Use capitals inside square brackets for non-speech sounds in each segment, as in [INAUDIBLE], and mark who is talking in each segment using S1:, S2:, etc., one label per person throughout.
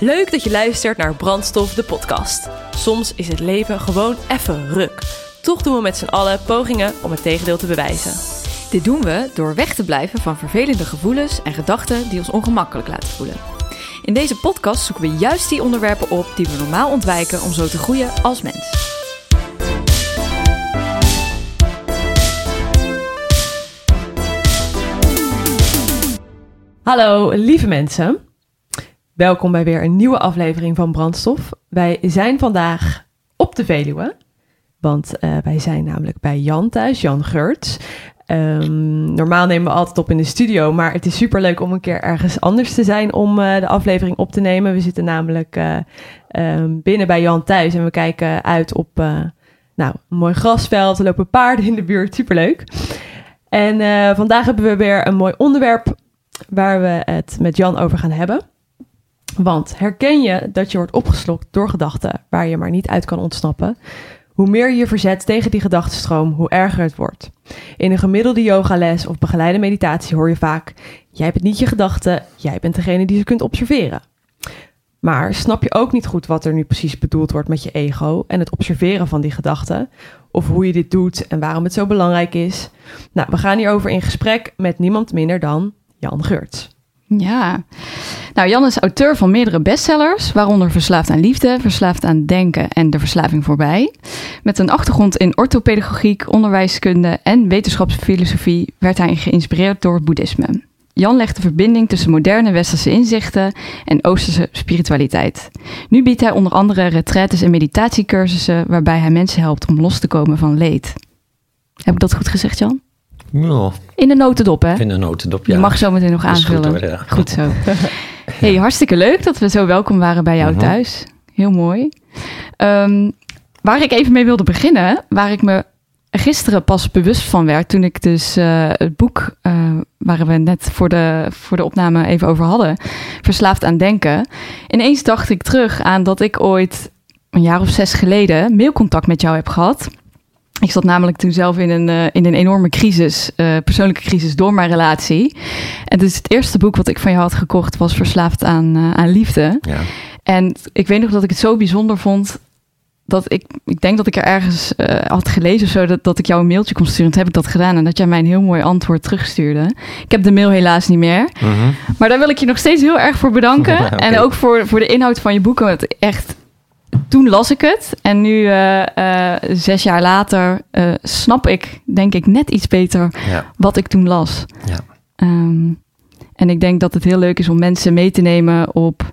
S1: Leuk dat je luistert naar Brandstof, de podcast. Soms is het leven gewoon even ruk. Toch doen we met z'n allen pogingen om het tegendeel te bewijzen.
S2: Dit doen we door weg te blijven van vervelende gevoelens en gedachten die ons ongemakkelijk laten voelen. In deze podcast zoeken we juist die onderwerpen op die we normaal ontwijken om zo te groeien als mens.
S1: Hallo lieve mensen. Welkom bij weer een nieuwe aflevering van Brandstof. Wij zijn vandaag op de Veluwe. Want eh, wij zijn namelijk bij Jan thuis, Jan Geurts. Ehm, normaal nemen we altijd op in de studio, maar het is super leuk om een keer ergens anders te zijn om eh, de aflevering op te nemen. We zitten namelijk eh, ehm, binnen bij Jan thuis en we kijken uit op nou, een mooi grasveld. Er lopen paarden in de buurt, superleuk. En vandaag hebben we weer een mooi onderwerp waar we het met Jan over gaan hebben. Want herken je dat je wordt opgeslokt door gedachten waar je maar niet uit kan ontsnappen? Hoe meer je je verzet tegen die gedachtenstroom, hoe erger het wordt. In een gemiddelde yogales of begeleide meditatie hoor je vaak: jij bent niet je gedachten, jij bent degene die ze kunt observeren. Maar snap je ook niet goed wat er nu precies bedoeld wordt met je ego en het observeren van die gedachten? Of hoe je dit doet en waarom het zo belangrijk is? Nou, we gaan hierover in gesprek met niemand minder dan Jan Geurts.
S2: Ja, nou Jan is auteur van meerdere bestsellers, waaronder Verslaafd aan Liefde, Verslaafd aan Denken en De Verslaving Voorbij. Met een achtergrond in orthopedagogiek, onderwijskunde en wetenschapsfilosofie werd hij geïnspireerd door het boeddhisme. Jan legt de verbinding tussen moderne westerse inzichten en oosterse spiritualiteit. Nu biedt hij onder andere retraites en meditatiecursussen waarbij hij mensen helpt om los te komen van leed. Heb ik dat goed gezegd, Jan?
S3: Ja.
S2: In de notendop, hè?
S3: In de notendop, ja.
S2: Je mag zo meteen nog aanvullen.
S3: Goed, hoor,
S2: goed, zo. [LAUGHS] hey, hartstikke leuk dat we zo welkom waren bij jou mhm. thuis. Heel mooi. Um, waar ik even mee wilde beginnen, waar ik me gisteren pas bewust van werd, toen ik dus uh, het boek, uh, waar we net voor de, voor de opname even over hadden, Verslaafd aan Denken. Ineens dacht ik terug aan dat ik ooit een jaar of zes geleden mailcontact met jou heb gehad. Ik zat namelijk toen zelf in een, uh, in een enorme crisis, uh, persoonlijke crisis door mijn relatie. En dus het eerste boek wat ik van je had gekocht was Verslaafd aan, uh, aan Liefde. Ja. En ik weet nog dat ik het zo bijzonder vond dat ik, ik denk dat ik er ergens had gelezen of zo, dat, dat ik jou een mailtje kon sturen. Toen heb ik dat gedaan en dat jij mij een heel mooi antwoord terugstuurde. Ik heb de mail helaas niet meer. Mhm. Maar daar wil ik je nog steeds heel erg voor bedanken. [LAUGHS] En ook voor, voor de inhoud van je boeken. Het echt toen las ik het en nu, uh, zes jaar later, uh, snap ik, denk ik, net iets beter wat ik toen las. Ja. Um, en ik denk dat het heel leuk is om mensen mee te nemen op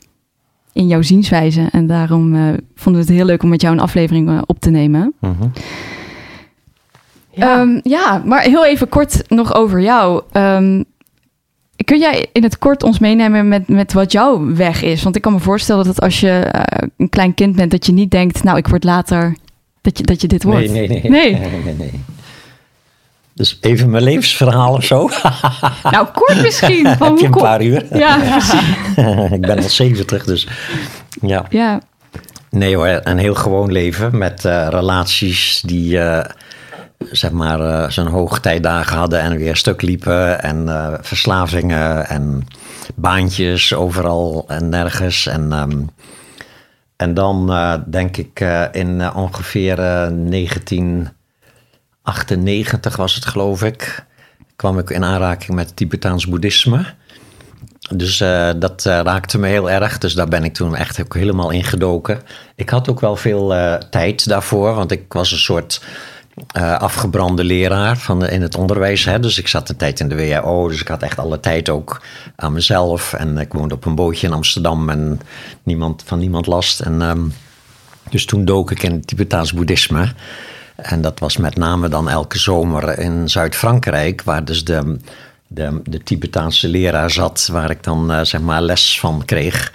S2: in jouw zienswijze. En daarom vonden we het heel leuk om met jou een aflevering op te nemen. Mm -hmm. ja. Um, ja. maar heel even kort nog over jou. Um, Kun jij in het kort ons meenemen met, met wat jouw weg is? Want ik kan me voorstellen dat als je uh, een klein kind bent, dat je niet denkt, nou, ik word later, dat je, dat je dit wordt.
S3: Nee, nee, nee. nee. nee, nee, nee. Dus even mijn levensverhaal of zo. [LAUGHS]
S2: nou, kort misschien. [LAUGHS]
S3: Van Heb je een paar uur? [LAUGHS]
S2: Ja, precies.
S3: ik ben al 70, dus ja.
S2: Ja.
S3: Nee hoor, een heel gewoon leven met uh, relaties die... Uh, zeg maar, uh, zijn hoogtijdagen hadden en weer stuk liepen. En uh, verslavingen en baantjes overal en nergens. En, um, en dan uh, denk ik in ongeveer 1998 was het geloof ik, kwam ik in aanraking met Tibetaans boeddhisme. Dus dat raakte me heel erg. Dus daar ben ik toen echt ook helemaal in gedoken. Ik had ook wel veel tijd daarvoor, want ik was een soort uh, afgebrande leraar van in het onderwijs. Hè. Dus ik zat een tijd in de WHO, dus ik had echt alle tijd ook aan mezelf. En ik woonde op een bootje in Amsterdam en niemand, van niemand last. En, um, dus toen dook ik in het Tibetaans boeddhisme. En dat was met name dan elke zomer in Zuid-Frankrijk, waar dus de, de, de Tibetaanse leraar zat, waar ik dan uh, zeg maar les van kreeg.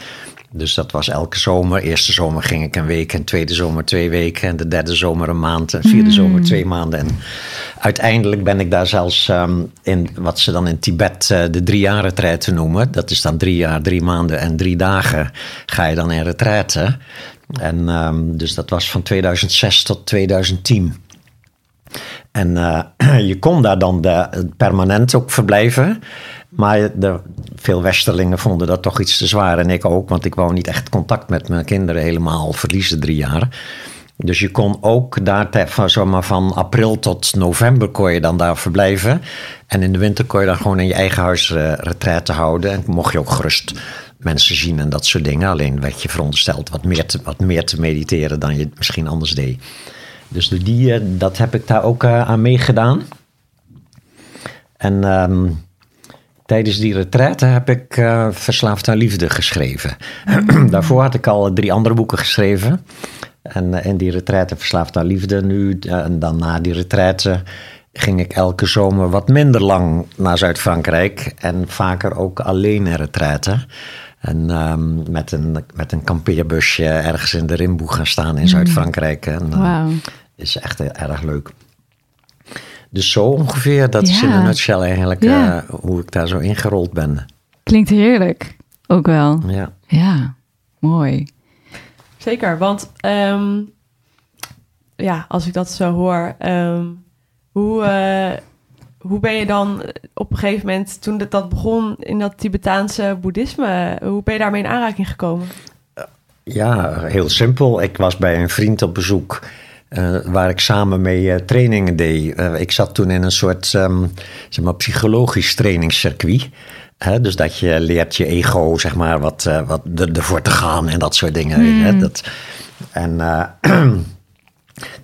S3: Dus dat was elke zomer. Eerste zomer ging ik een week en tweede zomer twee weken. En de derde zomer een maand en vierde hmm. zomer twee maanden. En uiteindelijk ben ik daar zelfs um, in wat ze dan in Tibet uh, de drie jaar retraite noemen. Dat is dan drie jaar, drie maanden en drie dagen ga je dan in retraite. En um, dus dat was van 2006 tot 2010. En eh, [CLEARS THROAT] je kon daar dan de, permanent ook verblijven. Maar de, veel Westerlingen vonden dat toch iets te zwaar. En ik ook, want ik wou niet echt contact met mijn kinderen helemaal verliezen drie jaar. Dus je kon ook daar van, van april tot november kon je dan daar verblijven. En in de winter kon je dan gewoon in je eigen huis uh, retraite houden. En mocht je ook gerust mensen zien en dat soort dingen. Alleen werd je verondersteld wat meer te, wat meer te mediteren dan je misschien anders deed. Dus die, uh, dat heb ik daar ook uh, aan meegedaan. En um, tijdens die retraite heb ik uh, Verslaafd aan Liefde geschreven. [CLEARS THROAT] Daarvoor had ik al drie andere boeken geschreven. En in die retraite Verslaafd aan Liefde nu. en dan na die retraite ging ik elke zomer wat minder lang naar Zuid-Frankrijk. En vaker ook alleen in retraite. En um, met, een, met een kampeerbusje ergens in de Rimboe gaan staan in Zuid-Frankrijk. En uh, is echt erg leuk. Dus zo ongeveer, dat is in een nutshell eigenlijk uh, hoe ik daar zo ingerold ben.
S2: Klinkt heerlijk, ook wel.
S3: Ja,
S2: ja mooi.
S1: Zeker, want um, ja, als ik dat zo hoor, um, hoe, uh, hoe ben je dan op een gegeven moment, toen dat begon in dat Tibetaanse boeddhisme, hoe ben je daarmee in aanraking gekomen?
S3: Ja, heel simpel. Ik was bij een vriend op bezoek uh, waar ik samen mee uh, trainingen deed. Uh, ik zat toen in een soort um, zeg maar, psychologisch trainingscircuit. Hè? Dus dat je leert je ego, zeg maar, wat, wat ervoor te gaan en dat soort dingen. Mm. Hè? Dat, en [CLEARS THROAT]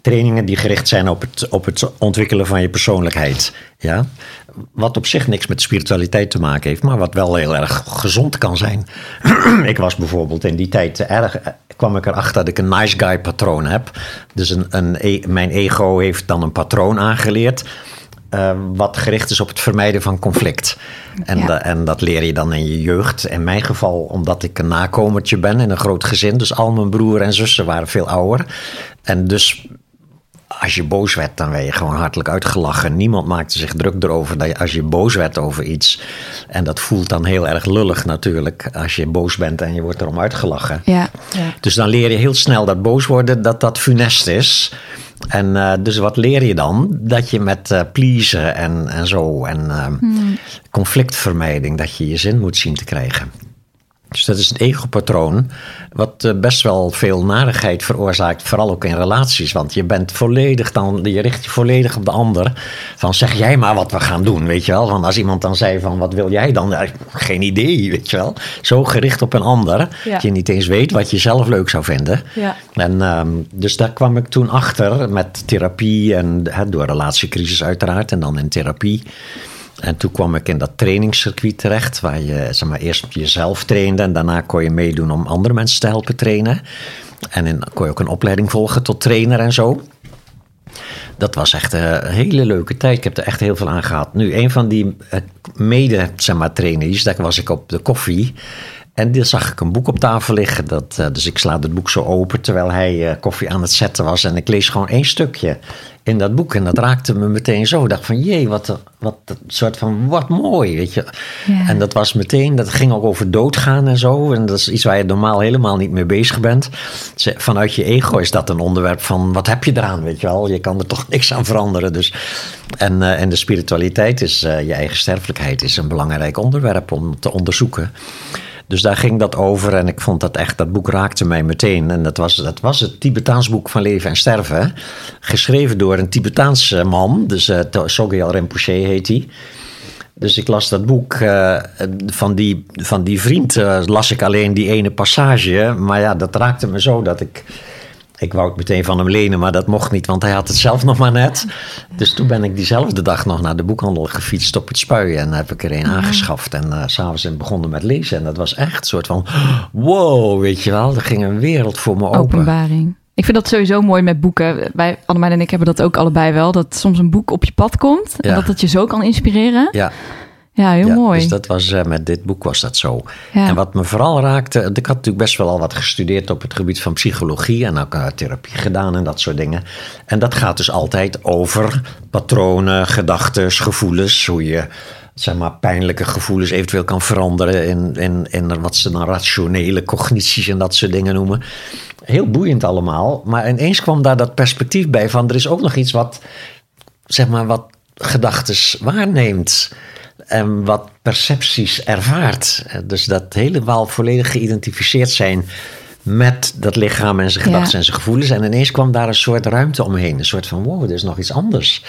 S3: trainingen die gericht zijn op het, op het ontwikkelen van je persoonlijkheid. Ja? Wat op zich niks met spiritualiteit te maken heeft, maar wat wel heel erg gezond kan zijn. [CLEARS THROAT] ik was bijvoorbeeld in die tijd erg, kwam ik erachter dat ik een nice guy patroon heb. Dus een, een, e, mijn ego heeft dan een patroon aangeleerd. Uh, wat gericht is op het vermijden van conflict. En, ja. en, dat leer je dan in je jeugd. In mijn geval, omdat ik een nakomertje ben in een groot gezin. Dus al mijn broer en zussen waren veel ouder. En dus als je boos werd, dan werd je gewoon hartelijk uitgelachen. Niemand maakte zich druk erover dat je, als je boos werd over iets. En dat voelt dan heel erg lullig natuurlijk. Als je boos bent en je wordt erom uitgelachen.
S2: Ja.
S3: ja. Dus dan leer je heel snel dat boos worden, dat dat funest is. En uh, dus wat leer je dan? Dat je met uh, pleasen en, en zo en uh, hmm. conflictvermijding, dat je je zin moet zien te krijgen. Dus dat is het ego-patroon, wat uh, best wel veel narigheid veroorzaakt, vooral ook in relaties. Want je bent volledig dan, je richt je volledig op de ander. Van zeg jij maar wat we gaan doen, weet je wel. Want als iemand dan zei van wat wil jij dan? Geen idee, weet je wel. Zo gericht op een ander, ja. dat je niet eens weet wat je zelf leuk zou vinden.
S1: Ja.
S3: En um, dus daar kwam ik toen achter met therapie en door relatiecrisis uiteraard en dan in therapie. En toen kwam ik in dat trainingscircuit terecht, waar je zeg maar, eerst jezelf trainde en daarna kon je meedoen om andere mensen te helpen trainen. En dan kon je ook een opleiding volgen tot trainer en zo. Dat was echt een hele leuke tijd. Ik heb er echt heel veel aan gehad. Nu, een van die eh, mede zeg maar, trainees, daar was ik op de koffie. En dan zag ik een boek op tafel liggen. Dat, uh, dus ik sla het boek zo open terwijl hij uh, koffie aan het zetten was. En ik lees gewoon één stukje in dat boek. En dat raakte me meteen zo. Ik dacht van, jee, wat, wat soort van, wat mooi, weet je.
S2: Ja.
S3: En dat was meteen, dat ging ook over doodgaan en zo. En dat is iets waar je normaal helemaal niet mee bezig bent. Vanuit je ego is dat een onderwerp van, wat heb je eraan, weet je wel. Je kan er toch [LAUGHS] niks aan veranderen. Dus, en, uh, en de spiritualiteit is, je eigen sterfelijkheid is een belangrijk onderwerp om te onderzoeken. Dus daar ging dat over en ik vond dat echt, dat boek raakte mij meteen. En dat was, dat was het Tibetaans boek van leven en sterven. Geschreven door een Tibetaanse man, dus uh, Sogyal Rinpoche heet hij. Dus ik las dat boek uh, van, die, van die vriend, uh, las ik alleen die ene passage. Maar ja, dat raakte me zo dat ik ik wou het meteen van hem lenen, maar dat mocht niet, want hij had het zelf [LAUGHS] nog maar net. Dus toen ben ik diezelfde dag nog naar de boekhandel gefietst op het spuien. En heb ik er een aangeschaft. En uh, s'avonds begonnen met lezen. En dat was echt een soort van: [GASPS] wow, weet je wel, er ging een wereld voor me open.
S2: Openbaring. Ik vind dat sowieso mooi met boeken. Wij, Annemijn en ik hebben dat ook allebei wel. Dat soms een boek op je pad komt. En
S3: Ja.
S2: dat het je zo kan inspireren.
S3: Ja,
S2: Ja, heel
S3: ja,
S2: mooi.
S3: Dus dat was, eh, met dit boek was dat zo.
S2: Ja.
S3: En wat me vooral raakte, ik had natuurlijk best wel al wat gestudeerd op het gebied van psychologie en ook uh, therapie gedaan en dat soort dingen. En dat gaat dus altijd over patronen, gedachten, gevoelens, hoe je zeg maar, pijnlijke gevoelens eventueel kan veranderen in, in, in wat ze dan rationele cognities en dat soort dingen noemen. Heel boeiend allemaal, maar ineens kwam daar dat perspectief bij van er is ook nog iets wat zeg maar, wat gedachten waarneemt. En wat percepties ervaart. Dus dat helemaal volledig geïdentificeerd zijn met dat lichaam en zijn
S2: Ja.
S3: gedachten en zijn gevoelens. En ineens kwam daar een soort ruimte omheen. Een soort van, wow, er is nog iets anders.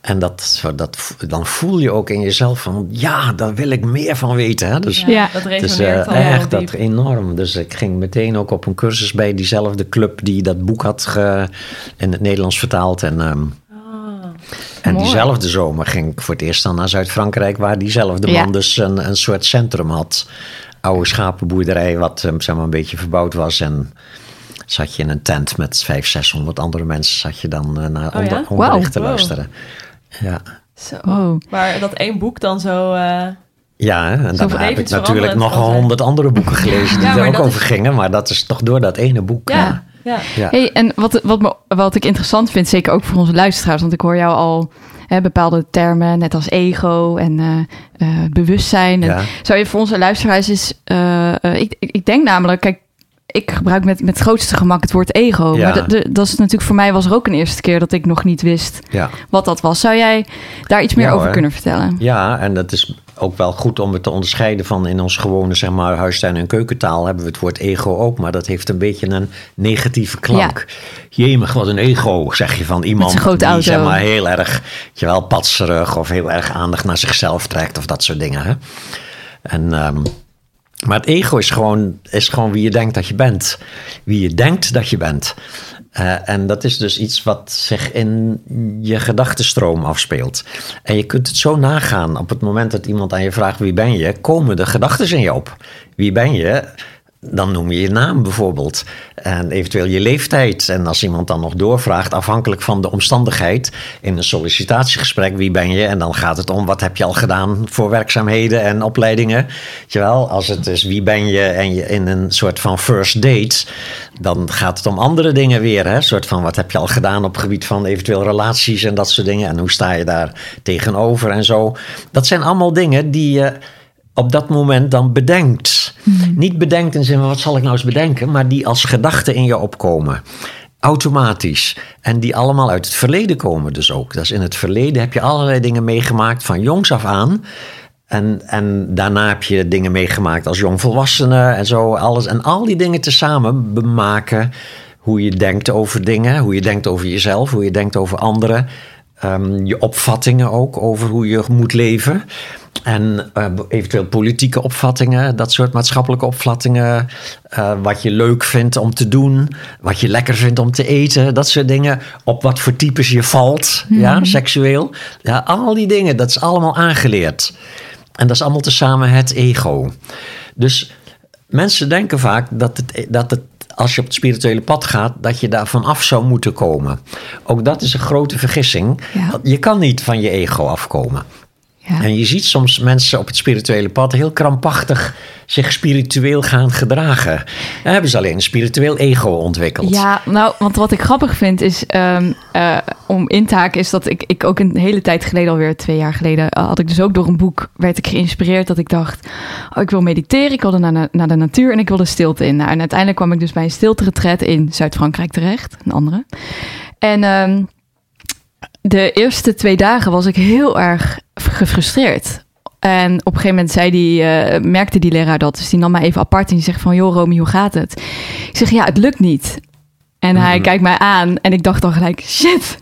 S3: En dat, dat, dan voel je ook in jezelf van, ja, daar wil ik meer van weten. Hè? Dus,
S2: Ja.
S1: dat
S3: dus
S1: al
S3: echt
S1: diep.
S3: dat enorm. Dus ik ging meteen ook op een cursus bij diezelfde club die dat boek had ge- in het Nederlands vertaald. En, ehm, en
S2: Mooi.
S3: diezelfde zomer ging ik voor het eerst dan naar Zuid-Frankrijk, waar diezelfde
S2: Ja.
S3: man dus een, een soort centrum had. Oude schapenboerderij, wat eh, zeg maar een beetje verbouwd was. En zat je in een tent met 500, 600 andere mensen, zat je dan eh, naar
S1: Oh
S3: onder,
S1: ja?
S3: onderricht te
S1: Wow.
S3: luisteren. Ja.
S1: Zo.
S2: Wow.
S1: Maar dat één boek dan zo... eh,
S3: Ja, en dan heb ik natuurlijk nog honderd andere boeken [LAUGHS] gelezen die
S1: Ja,
S3: er ook over
S1: is-
S3: gingen. Maar dat is toch door dat ene boek.
S1: ja, ja.
S3: Ja.
S2: Hey, en wat, wat, me, wat ik interessant vind, zeker ook voor onze luisteraars, want ik hoor jou al hè, bepaalde termen, net als ego en eh, eh, bewustzijn. En
S3: Ja.
S2: Zou je voor onze luisteraars eens, eh, ik, ik, ik denk namelijk, kijk, ik gebruik met, met het grootste gemak het woord ego.
S3: Ja.
S2: Maar dat- dat- is natuurlijk voor mij was er ook een eerste keer dat ik nog niet wist
S3: Ja.
S2: wat dat was. Zou jij daar iets meer
S3: Ja,
S2: over
S3: hoor.
S2: kunnen vertellen?
S3: Ja, en dat is ook wel goed om het te onderscheiden van in ons gewone zeg maar, huistuin- en keukentaal hebben we het woord ego ook, maar dat heeft een beetje een negatieve klank. Jemig, wat een ego, zeg je van iemand die
S2: auto.
S3: zeg maar heel erg, je wel, patserig of heel erg aandacht naar zichzelf trekt of dat soort dingen. Hè? En, ehm, maar het ego is gewoon, is gewoon wie je denkt dat je bent. Wie je denkt dat je bent. Eh, en dat is dus iets wat zich in je gedachtenstroom afspeelt. En je kunt het zo nagaan. Op het moment dat iemand aan je vraagt wie ben je, komen de gedachten in je op. Wie ben je? Dan noem je je naam bijvoorbeeld. En eventueel je leeftijd. En als iemand dan nog doorvraagt, afhankelijk van de omstandigheid. In een sollicitatiegesprek, wie ben je? En dan gaat het om, wat heb je al gedaan voor werkzaamheden en opleidingen? Wel, als het is wie ben je en je in een soort van first date. Dan gaat het om andere dingen weer. Hè? Een soort van, wat heb je al gedaan op gebied van eventueel relaties en dat soort dingen. En hoe sta je daar tegenover en zo. Dat zijn allemaal dingen die je op dat moment dan bedenkt. Niet bedenkt in zin van wat zal ik nou eens bedenken, maar die als gedachten in je opkomen. Automatisch. En die allemaal uit het verleden komen dus ook. Dus in het verleden heb je allerlei dingen meegemaakt van jongs af aan. En, en daarna heb je dingen meegemaakt als jongvolwassene en zo. Alles. En al die dingen tezamen bemaken hoe je denkt over dingen, hoe je denkt over jezelf, hoe je denkt over anderen. Ehm, je opvattingen ook over hoe je moet leven. En eh, eventueel politieke opvattingen, dat soort maatschappelijke opvattingen. eh, wat je leuk vindt om te doen, wat je lekker vindt om te eten, dat soort dingen. Op wat voor types je valt, ja, seksueel. Ja, al die dingen, dat is allemaal aangeleerd. En dat is allemaal tezamen het ego. Dus mensen denken vaak dat het, dat het, als je op het spirituele pad gaat, dat je daar vanaf zou moeten komen. Ook dat is een grote vergissing.
S2: Ja.
S3: Je kan niet van je ego afkomen.
S2: Ja.
S3: En je ziet soms mensen op het spirituele pad heel krampachtig zich spiritueel gaan gedragen. Dan hebben ze alleen een spiritueel ego ontwikkeld.
S2: Ja, nou, want wat ik grappig vind is, ehm, eh, om in te haken, is dat ik, ik ook een hele tijd geleden, alweer twee jaar geleden, eh, had ik dus ook door een boek, werd ik geïnspireerd dat ik dacht, oh, ik wil mediteren, ik wilde naar, na- naar de natuur en ik wilde stilte in. Nou, en uiteindelijk kwam ik dus bij een stilte in Zuid-Frankrijk terecht, een andere. En ehm, de eerste twee dagen was ik heel erg gefrustreerd. En op een gegeven moment zei die, eh, merkte die leraar dat. Dus die nam mij even apart en die zegt van... joh Romy, hoe gaat het? Ik zeg, ja, het lukt niet. En hij
S3: Mhm.
S2: kijkt mij aan en ik dacht dan gelijk... shit,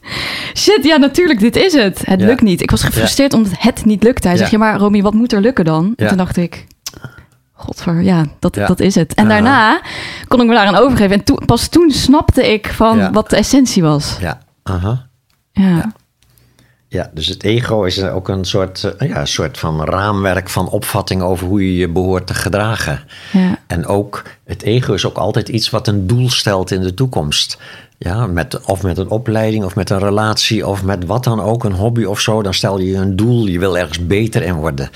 S2: shit, ja, natuurlijk, dit is het. Het
S3: Ja.
S2: lukt niet. Ik was gefrustreerd omdat het niet lukte. Hij
S3: Ja.
S2: zegt, ja, maar Romy, wat moet er lukken dan? En toen dacht ik... Godver, ja, dat, dat is het. En daarna kon ik me daaraan overgeven. En pas toen snapte ik van wat de essentie was.
S3: Ja, aha.
S2: Ja.
S3: Ja, dus het ego is ook een soort, eh, ja, een soort van raamwerk van opvatting over hoe je je behoort te gedragen.
S2: ja.
S3: En ook het ego is ook altijd iets wat een doel stelt in de toekomst. Ja, met, of met een opleiding of met een relatie of met wat dan ook, een hobby of zo. Dan stel je een doel, je wil ergens beter in worden.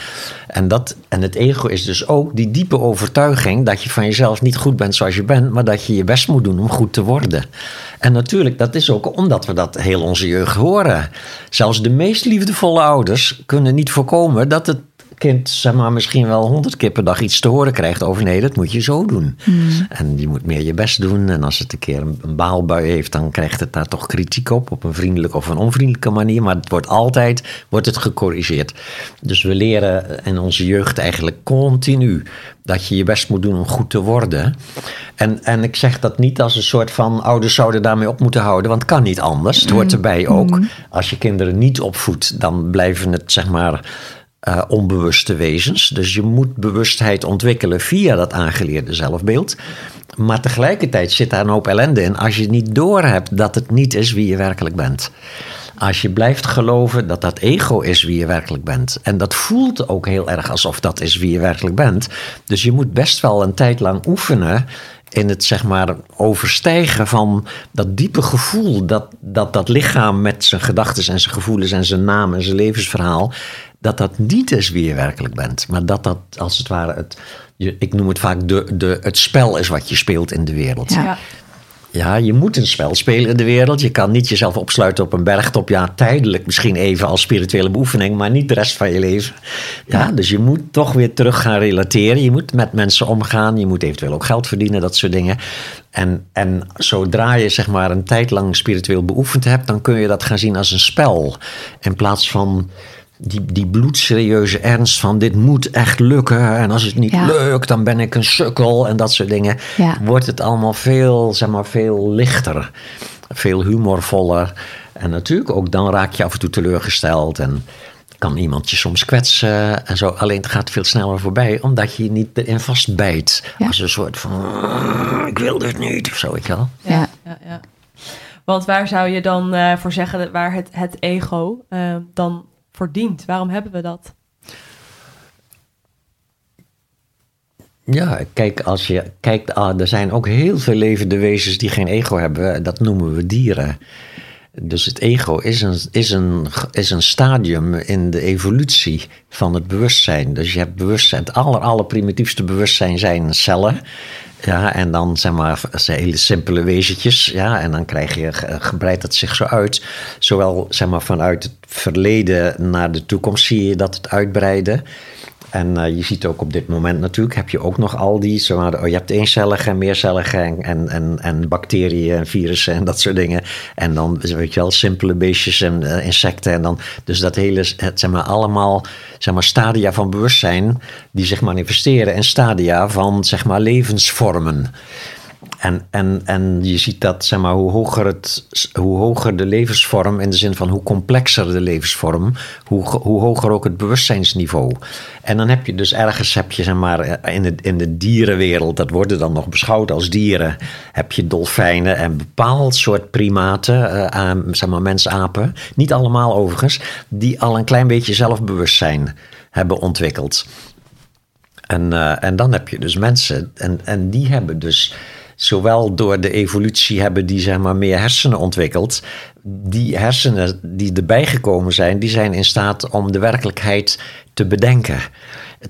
S3: En, dat, en het ego is dus ook die diepe overtuiging dat je van jezelf niet goed bent zoals je bent, maar dat je je best moet doen om goed te worden. En natuurlijk, dat is ook omdat we dat heel onze jeugd horen. Zelfs de meest liefdevolle ouders kunnen niet voorkomen dat het kind zeg maar, misschien wel honderd keer per dag iets te horen krijgt over nee, dat moet je zo doen. En je moet meer je best doen. En als het een keer een, een baalbui heeft, dan krijgt het daar toch kritiek op. Op een vriendelijke of een onvriendelijke manier. Maar het wordt altijd wordt het gecorrigeerd. Dus we leren in onze jeugd eigenlijk continu dat je je best moet doen om goed te worden. En, en ik zeg dat niet als een soort van ouders zouden daarmee op moeten houden, want het kan niet anders. Het hoort erbij ook. Als je kinderen niet opvoedt, dan blijven het zeg maar eh, onbewuste wezens. Dus je moet bewustheid ontwikkelen via dat aangeleerde zelfbeeld. Maar tegelijkertijd zit daar een hoop ellende in als je niet doorhebt dat het niet is wie je werkelijk bent. Als je blijft geloven dat dat ego is wie je werkelijk bent. En dat voelt ook heel erg alsof dat is wie je werkelijk bent. Dus je moet best wel een tijd lang oefenen in het zeg maar overstijgen van dat diepe gevoel dat dat, dat lichaam met zijn gedachten en zijn gevoelens en zijn naam en zijn levensverhaal, dat dat niet is wie je werkelijk bent, maar dat dat als het ware het, je- ik noem het vaak de, de, het spel is wat je speelt in de wereld.
S2: Ja.
S1: Ja.
S3: Ja, je moet een spel spelen in de wereld. Je kan niet jezelf opsluiten op een bergtop. Ja, tijdelijk misschien even als spirituele beoefening, maar niet de rest van je leven. Ja, dus je moet toch weer terug gaan relateren. Je moet met mensen omgaan. Je moet eventueel ook geld verdienen, dat soort dingen. En, en zodra je zeg maar een tijd lang spiritueel beoefend hebt, dan kun je dat gaan zien als een spel. In plaats van die, die bloedserieuze ernst van dit moet echt lukken. En als het niet
S2: Ja.
S3: lukt, dan ben ik een sukkel en dat soort dingen.
S2: Ja.
S3: Wordt het allemaal veel, zeg maar, veel lichter. Veel humorvoller. En natuurlijk ook dan raak je af en toe teleurgesteld. En kan iemand je soms kwetsen en zo. Alleen het gaat veel sneller voorbij, omdat je je niet erin vastbijt.
S2: Ja.
S3: Als een soort van, "Ah, ik wil dit niet, of zo, weet je wel.
S2: Ja.
S1: ja, ja. Want waar zou je dan eh, voor zeggen dat- waar het, het ego eh, dan voor dient? Waarom hebben we dat?
S3: Ja, kijk, als je kijkt, ah, er zijn ook heel veel levende wezens die geen ego hebben. Dat noemen we dieren. Dus het ego is een, is, een, is een stadium in de evolutie van het bewustzijn. Dus je hebt bewustzijn. Het aller, aller primitiefste bewustzijn zijn cellen. Ja, en dan zeg maar hele simpele wezentjes. Ja, en dan krijg je, ge- gebreidt het zich zo uit. Zowel zeg maar vanuit het verleden naar de toekomst zie je dat het uitbreiden. En eh, je ziet ook op dit moment natuurlijk, heb je ook nog al die, zeg maar, oh, je hebt eencellige en meercellige en, en, en, en bacteriën en virussen en dat soort dingen. En dan, weet je wel, simpele beestjes en eh, insecten. En dan, dus dat hele, het, zeg maar, allemaal, zeg maar, stadia van bewustzijn die zich manifesteren en stadia van, zeg maar, levensvormen. En, en, en je ziet dat, zeg maar, hoe hoger, het, hoe hoger de levensvorm, in de zin van hoe complexer de levensvorm, hoe, hoe hoger ook het bewustzijnsniveau. En dan heb je dus ergens, heb je, zeg maar, in de, in de dierenwereld, dat worden dan nog beschouwd als dieren, heb je dolfijnen en bepaald soort primaten, eh, aan, zeg maar, mensapen, niet allemaal overigens, die al een klein beetje zelfbewustzijn hebben ontwikkeld. En, eh, en dan heb je dus mensen, en, en die hebben dus zowel door de evolutie hebben die zeg maar meer hersenen ontwikkeld. Die hersenen die erbij gekomen zijn, die zijn in staat om de werkelijkheid te bedenken,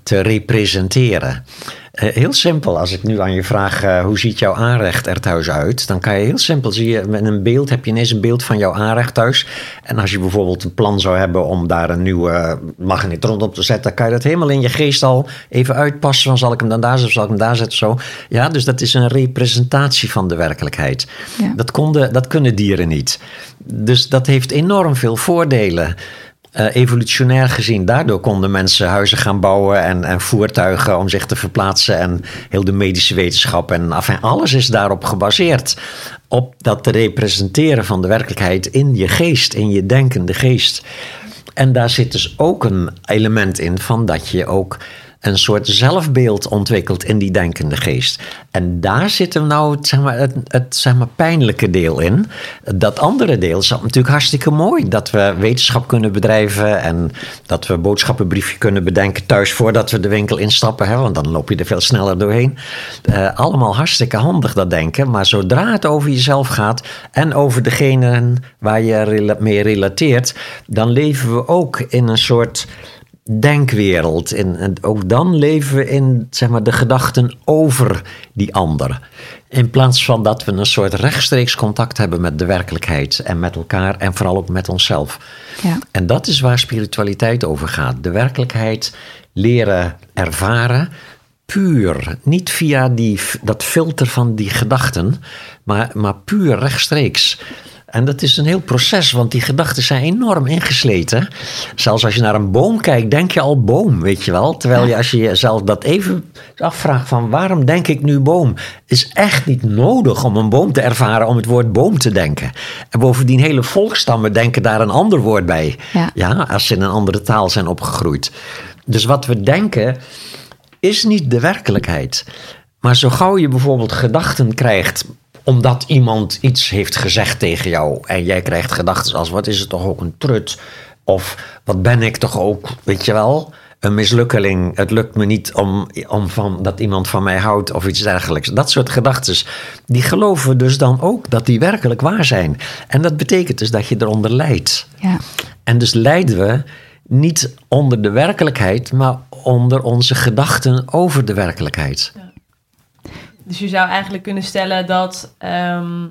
S3: te representeren. Eh, heel simpel, als ik nu aan je vraag eh, hoe ziet jouw aanrecht er thuis uit, dan kan je heel simpel zie je met een beeld heb je ineens een beeld van jouw aanrecht thuis. En als je bijvoorbeeld een plan zou hebben om daar een nieuwe magnetron op te zetten, dan kan je dat helemaal in je geest al even uitpassen. Van zal ik hem dan daar zetten, zal ik hem daar zetten, zo. Ja, dus dat is een representatie van de werkelijkheid.
S2: Ja.
S3: Dat, konden, dat kunnen dieren niet. Dus dat heeft enorm veel voordelen. Eh, evolutionair gezien, daardoor konden mensen huizen gaan bouwen en, en voertuigen om zich te verplaatsen. En heel de medische wetenschap en enfin, alles is daarop gebaseerd. Op dat representeren van de werkelijkheid in je geest, in je denkende geest. En daar zit dus ook een element in van dat je ook een soort zelfbeeld ontwikkelt in die denkende geest. En daar zit hem nou het, zeg maar, het, het zeg maar, pijnlijke deel in. Dat andere deel is natuurlijk hartstikke mooi. Dat we wetenschap kunnen bedrijven en dat we boodschappenbriefje kunnen bedenken thuis voordat we de winkel instappen. Hè, want dan loop je er veel sneller doorheen. Eh, allemaal hartstikke handig dat denken. Maar zodra het over jezelf gaat en over degene waar je mee relateert, dan leven we ook in een soort denkwereld. En ook dan leven we in zeg maar, de gedachten over die ander. In plaats van dat we een soort rechtstreeks contact hebben met de werkelijkheid en met elkaar en vooral ook met onszelf.
S2: Ja.
S3: En dat is waar spiritualiteit over gaat. De werkelijkheid leren ervaren. Puur, niet via die, dat filter van die gedachten, maar, maar puur rechtstreeks. En dat is een heel proces, want die gedachten zijn enorm ingesleten. Zelfs als je naar een boom kijkt, denk je al boom, weet je wel. Terwijl je als je jezelf dat even afvraagt van waarom denk ik nu boom? is echt niet nodig om een boom te ervaren om het woord boom te denken. En bovendien hele volkstammen denken daar een ander woord bij.
S2: Ja.
S3: ja als ze in een andere taal zijn opgegroeid. Dus wat we denken is niet de werkelijkheid. Maar zo gauw je bijvoorbeeld gedachten krijgt omdat iemand iets heeft gezegd tegen jou en jij krijgt gedachten als wat is het toch ook een trut of wat ben ik toch ook, weet je wel, een mislukkeling. Het lukt me niet om, om van, dat iemand van mij houdt of iets dergelijks. Dat soort gedachten, die geloven dus dan ook dat die werkelijk waar zijn. En dat betekent dus dat je eronder lijdt.
S2: Ja.
S3: En dus lijden we niet onder de werkelijkheid, maar onder onze gedachten over de werkelijkheid.
S1: Dus je zou eigenlijk kunnen stellen dat ehm,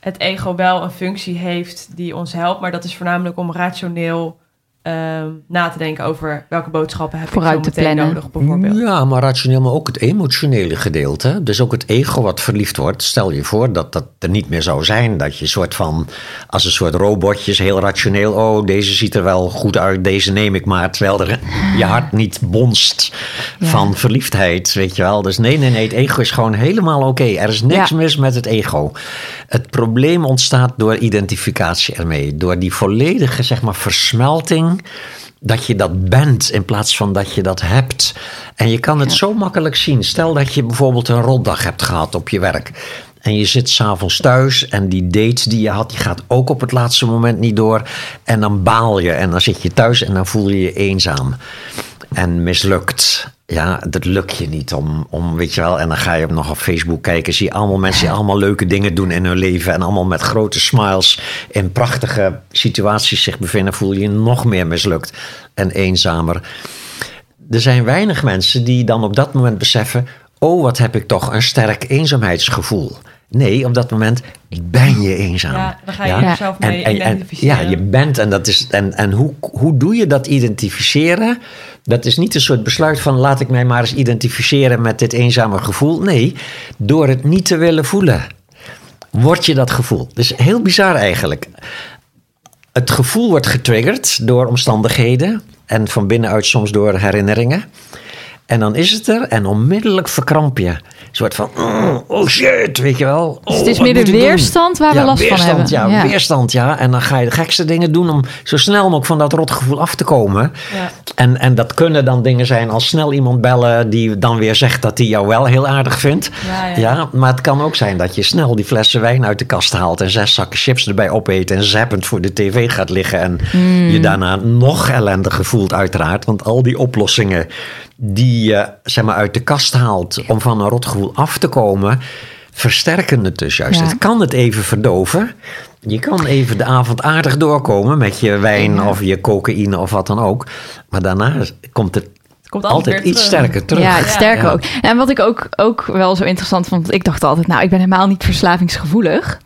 S1: het ego wel een functie heeft die ons helpt, maar dat is voornamelijk om rationeel ehm, na te denken over welke boodschappen heb
S2: Vooruit
S1: ik zo
S2: te
S1: meteen
S2: plannen.
S1: nodig, bijvoorbeeld.
S3: Ja, maar rationeel, maar ook het emotionele gedeelte. Dus ook het ego wat verliefd wordt. Stel je voor dat dat er niet meer zou zijn. Dat je soort van, als een soort robotjes, heel rationeel. Oh, deze ziet er wel goed uit, deze neem ik maar. Terwijl er je hart niet bonst
S2: Ja.
S3: van verliefdheid, weet je wel. Dus nee, nee, nee, het ego is gewoon helemaal oké. Er is niks
S2: Ja.
S3: mis met het ego. Het probleem ontstaat door identificatie ermee. Door die volledige, zeg maar, versmelting dat je dat bent in plaats van dat je dat hebt. En je kan het zo makkelijk zien. Stel dat je bijvoorbeeld een rotdag hebt gehad op je werk. En je zit s'avonds thuis en die date die je had, die gaat ook op het laatste moment niet door. En dan baal je en dan zit je thuis en dan voel je je eenzaam. En mislukt. Ja, dat lukt je niet om, om, weet je wel. En dan ga je nog op Facebook kijken. Zie je allemaal mensen die allemaal leuke dingen doen in hun leven. En allemaal met grote smiles in prachtige situaties zich bevinden. Voel je je nog meer mislukt en eenzamer. Er zijn weinig mensen die dan op dat moment beseffen: oh, wat heb ik toch een sterk eenzaamheidsgevoel. Nee, op dat moment ben je eenzaam.
S1: Ja, dan ga je jezelf mee
S3: en,
S1: identificeren.
S3: ja, je bent en dat is. En, en hoe, hoe doe je dat identificeren? Dat is niet een soort besluit van laat ik mij maar eens identificeren met dit eenzame gevoel. Nee, door het niet te willen voelen, word je dat gevoel. Dus heel bizar eigenlijk. Het gevoel wordt getriggerd door omstandigheden en van binnenuit soms door herinneringen. En dan is het er en onmiddellijk verkramp je. Een soort van, oh, oh shit, weet je wel.
S2: Dus het
S3: Oh,
S2: is meer de
S3: doen?
S2: weerstand waar we
S3: Ja,
S2: last van hebben.
S3: Ja,
S2: Ja.
S3: weerstand, ja. En dan ga je de gekste dingen doen om zo snel mogelijk van dat rotgevoel af te komen.
S1: Ja.
S3: En, en dat kunnen dan dingen zijn als snel iemand bellen die dan weer zegt dat hij jou wel heel aardig vindt.
S1: Ja,
S3: maar het kan ook zijn dat je snel die flessen wijn uit de kast haalt en zes zakken chips erbij opeet en zappend voor de tv gaat liggen. En je daarna nog ellendiger voelt uiteraard. Want al die oplossingen die je zeg maar, uit de kast haalt om van een rotgevoel af te komen, versterken het dus juist.
S2: Ja.
S3: Het kan het even verdoven. Je kan even de avond aardig doorkomen met je wijn
S2: Ja.
S3: of je cocaïne of wat dan ook. Maar daarna komt het
S1: komt
S3: altijd, iets
S1: terug.
S3: sterker terug.
S2: Ja, [LAUGHS] sterker
S3: Ja.
S2: ook. En wat ik ook, ook wel zo interessant vond, want ik dacht altijd, nou, ik ben helemaal niet verslavingsgevoelig.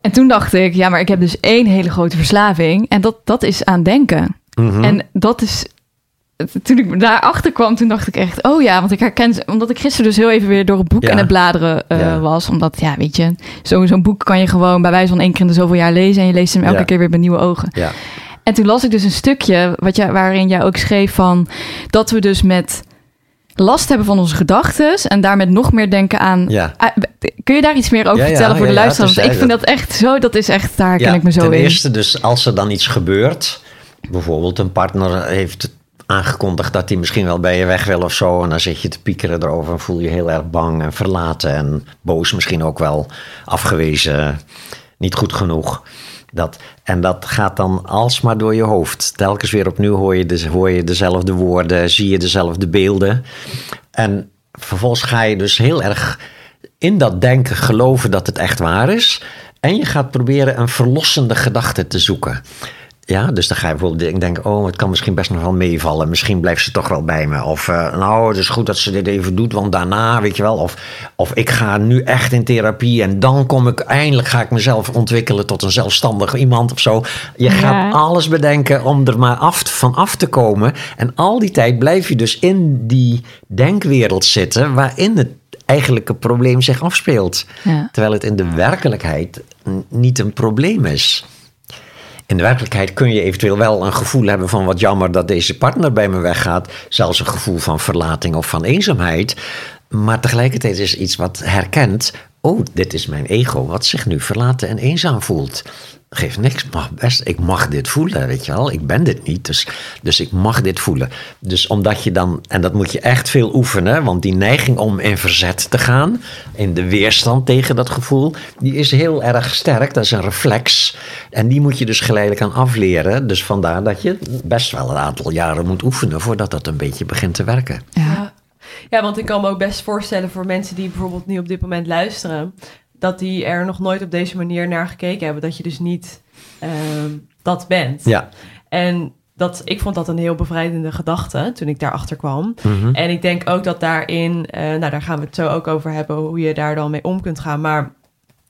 S2: En toen dacht ik, ja, maar ik heb dus één hele grote verslaving en dat, dat is aan denken.
S3: Mhm.
S2: En dat is, toen ik daarachter kwam, toen dacht ik echt, oh ja, want ik herken, ze- omdat ik gisteren dus heel even weer door het boek
S3: Ja.
S2: en het bladeren eh,
S3: Ja.
S2: was. Omdat, ja, weet je, zo- zo'n boek kan je gewoon bij wijze van één keer in de zoveel jaar lezen en je leest hem elke
S3: Ja.
S2: keer weer met nieuwe ogen.
S3: Ja.
S2: En toen las ik dus een stukje wat jij, waarin jij ook schreef van dat we dus met last hebben van onze gedachten en daarmee nog meer denken aan.
S3: Ja.
S2: Ah, Kun je daar iets meer over
S3: Ja, ja,
S2: vertellen voor de luisteraars? Want ik vind dat echt zo, dat is echt, daar ken ik me zo
S3: ten
S2: in.
S3: eerste, dus als er dan iets gebeurt, bijvoorbeeld een partner heeft aangekondigd dat hij misschien wel bij je weg wil of zo, en dan zit je te piekeren erover en voel je heel erg bang en verlaten en boos misschien ook wel, afgewezen, niet goed genoeg. Dat, en dat gaat dan alsmaar door je hoofd. Telkens weer opnieuw hoor je, de, hoor je dezelfde woorden, zie je dezelfde beelden. En vervolgens ga je dus heel erg in dat denken geloven dat het echt waar is. En je gaat proberen een verlossende gedachte te zoeken. Ja, dus dan ga je bijvoorbeeld denken, oh, het kan misschien best nog wel meevallen. Misschien blijft ze toch wel bij me. Of uh, nou, het is goed dat ze dit even doet, want daarna, weet je wel. Of, of ik ga nu echt in therapie en dan kom ik, eindelijk ga ik mezelf ontwikkelen tot een zelfstandig iemand of zo. Je gaat alles bedenken om er maar af, van af te komen. En al die tijd blijf je dus in die denkwereld zitten waarin het eigenlijke probleem zich afspeelt. Ja. Terwijl het in de werkelijkheid niet een probleem is. In de werkelijkheid kun je eventueel wel een gevoel hebben van wat jammer dat deze partner bij me weggaat. Zelfs een gevoel van verlating of van eenzaamheid. Maar tegelijkertijd is iets wat herkent. Oh, dit is mijn ego wat zich nu verlaten en eenzaam voelt geeft niks. Mag best, ik mag dit voelen, weet je wel. Ik ben dit niet, dus, dus ik mag dit voelen. Dus omdat je dan, en dat moet je echt veel oefenen, want die neiging om in verzet te gaan, in de weerstand tegen dat gevoel, die is heel erg sterk. Dat is een reflex. En die moet je dus geleidelijk aan afleren. Dus vandaar dat je best wel een aantal jaren moet oefenen voordat dat een beetje begint te werken.
S1: Ja. Ja, want ik kan me ook best voorstellen voor mensen die bijvoorbeeld nu op dit moment luisteren, dat die er nog nooit op deze manier naar gekeken hebben. Dat je dus niet ehm, dat bent.
S3: Ja.
S1: En dat, ik vond dat een heel bevrijdende gedachte toen ik daarachter kwam. Mhm. En ik denk ook dat daarin, uh, nou daar gaan we het zo ook over hebben, hoe je daar dan mee om kunt gaan. Maar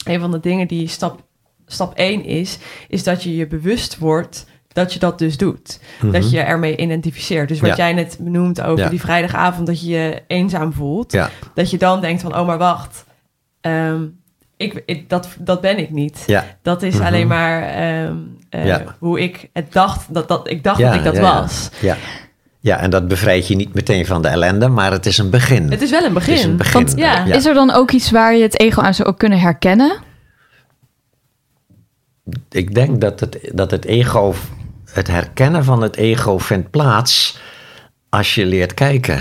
S1: een van de dingen die stap, stap 1 is, is dat je je bewust wordt dat je dat dus doet. Dat mhm. je ermee identificeert. Dus wat jij net benoemt over die vrijdagavond, dat je je eenzaam voelt.
S3: Ja.
S1: Dat je dan denkt van, oh maar wacht, ehm, ik, dat, dat ben ik niet.
S3: Ja.
S1: Dat is alleen mhm. maar ehm, eh, hoe ik het dacht dat, dat ik dacht dat ik dat was.
S3: Ja. Ja, en dat bevrijdt je niet meteen van de ellende, maar het is een begin.
S1: Het is wel een begin.
S3: Is, een begin. Want,
S2: ja. Is er dan ook iets waar je het ego aan zou kunnen herkennen?
S3: Ik denk dat het, dat het ego, het herkennen van het ego vindt plaats als je leert kijken.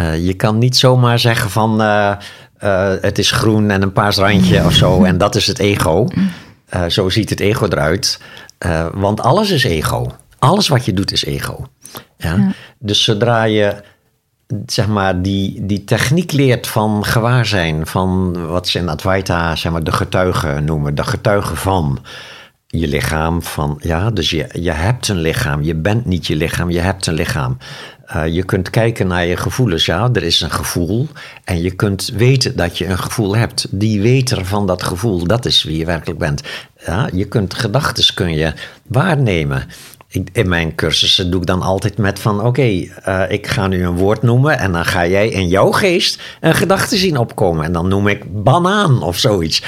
S3: Uh, je kan niet zomaar zeggen van. Uh, uh, het is groen en een paars randje of zo. En dat is het ego. Uh, zo ziet het ego eruit. Uh, want alles is ego. Alles wat je doet is ego. Ja? ja? Dus zodra je zeg maar, die, die techniek leert van gewaarzijn, van wat ze in Advaita zeg maar, de getuige noemen, de getuige van je lichaam. Van, ja, dus je, je hebt een lichaam, je bent niet je lichaam, je hebt een lichaam. Uh, je kunt kijken naar je gevoelens. Ja, er is een gevoel. En je kunt weten dat je een gevoel hebt. Die weter van dat gevoel, dat is wie je werkelijk bent. Ja, je kunt gedachten kun je waarnemen in mijn cursussen doe ik dan altijd met van oké, eh, ik ga nu een woord noemen en dan ga jij in jouw geest een gedachte zien opkomen. En dan noem ik banaan of zoiets.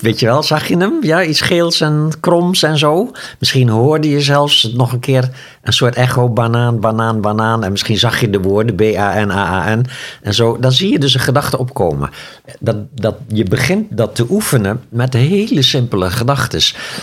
S3: Weet je wel, zag je hem? Ja, iets geels en kroms en zo. Misschien hoorde je zelfs nog een keer een soort echo, banaan, banaan, banaan. En misschien zag je de woorden B-A-N-A-A-N en zo. Dan zie je dus een gedachte opkomen. Dat, dat, je begint dat te oefenen met hele simpele gedachten.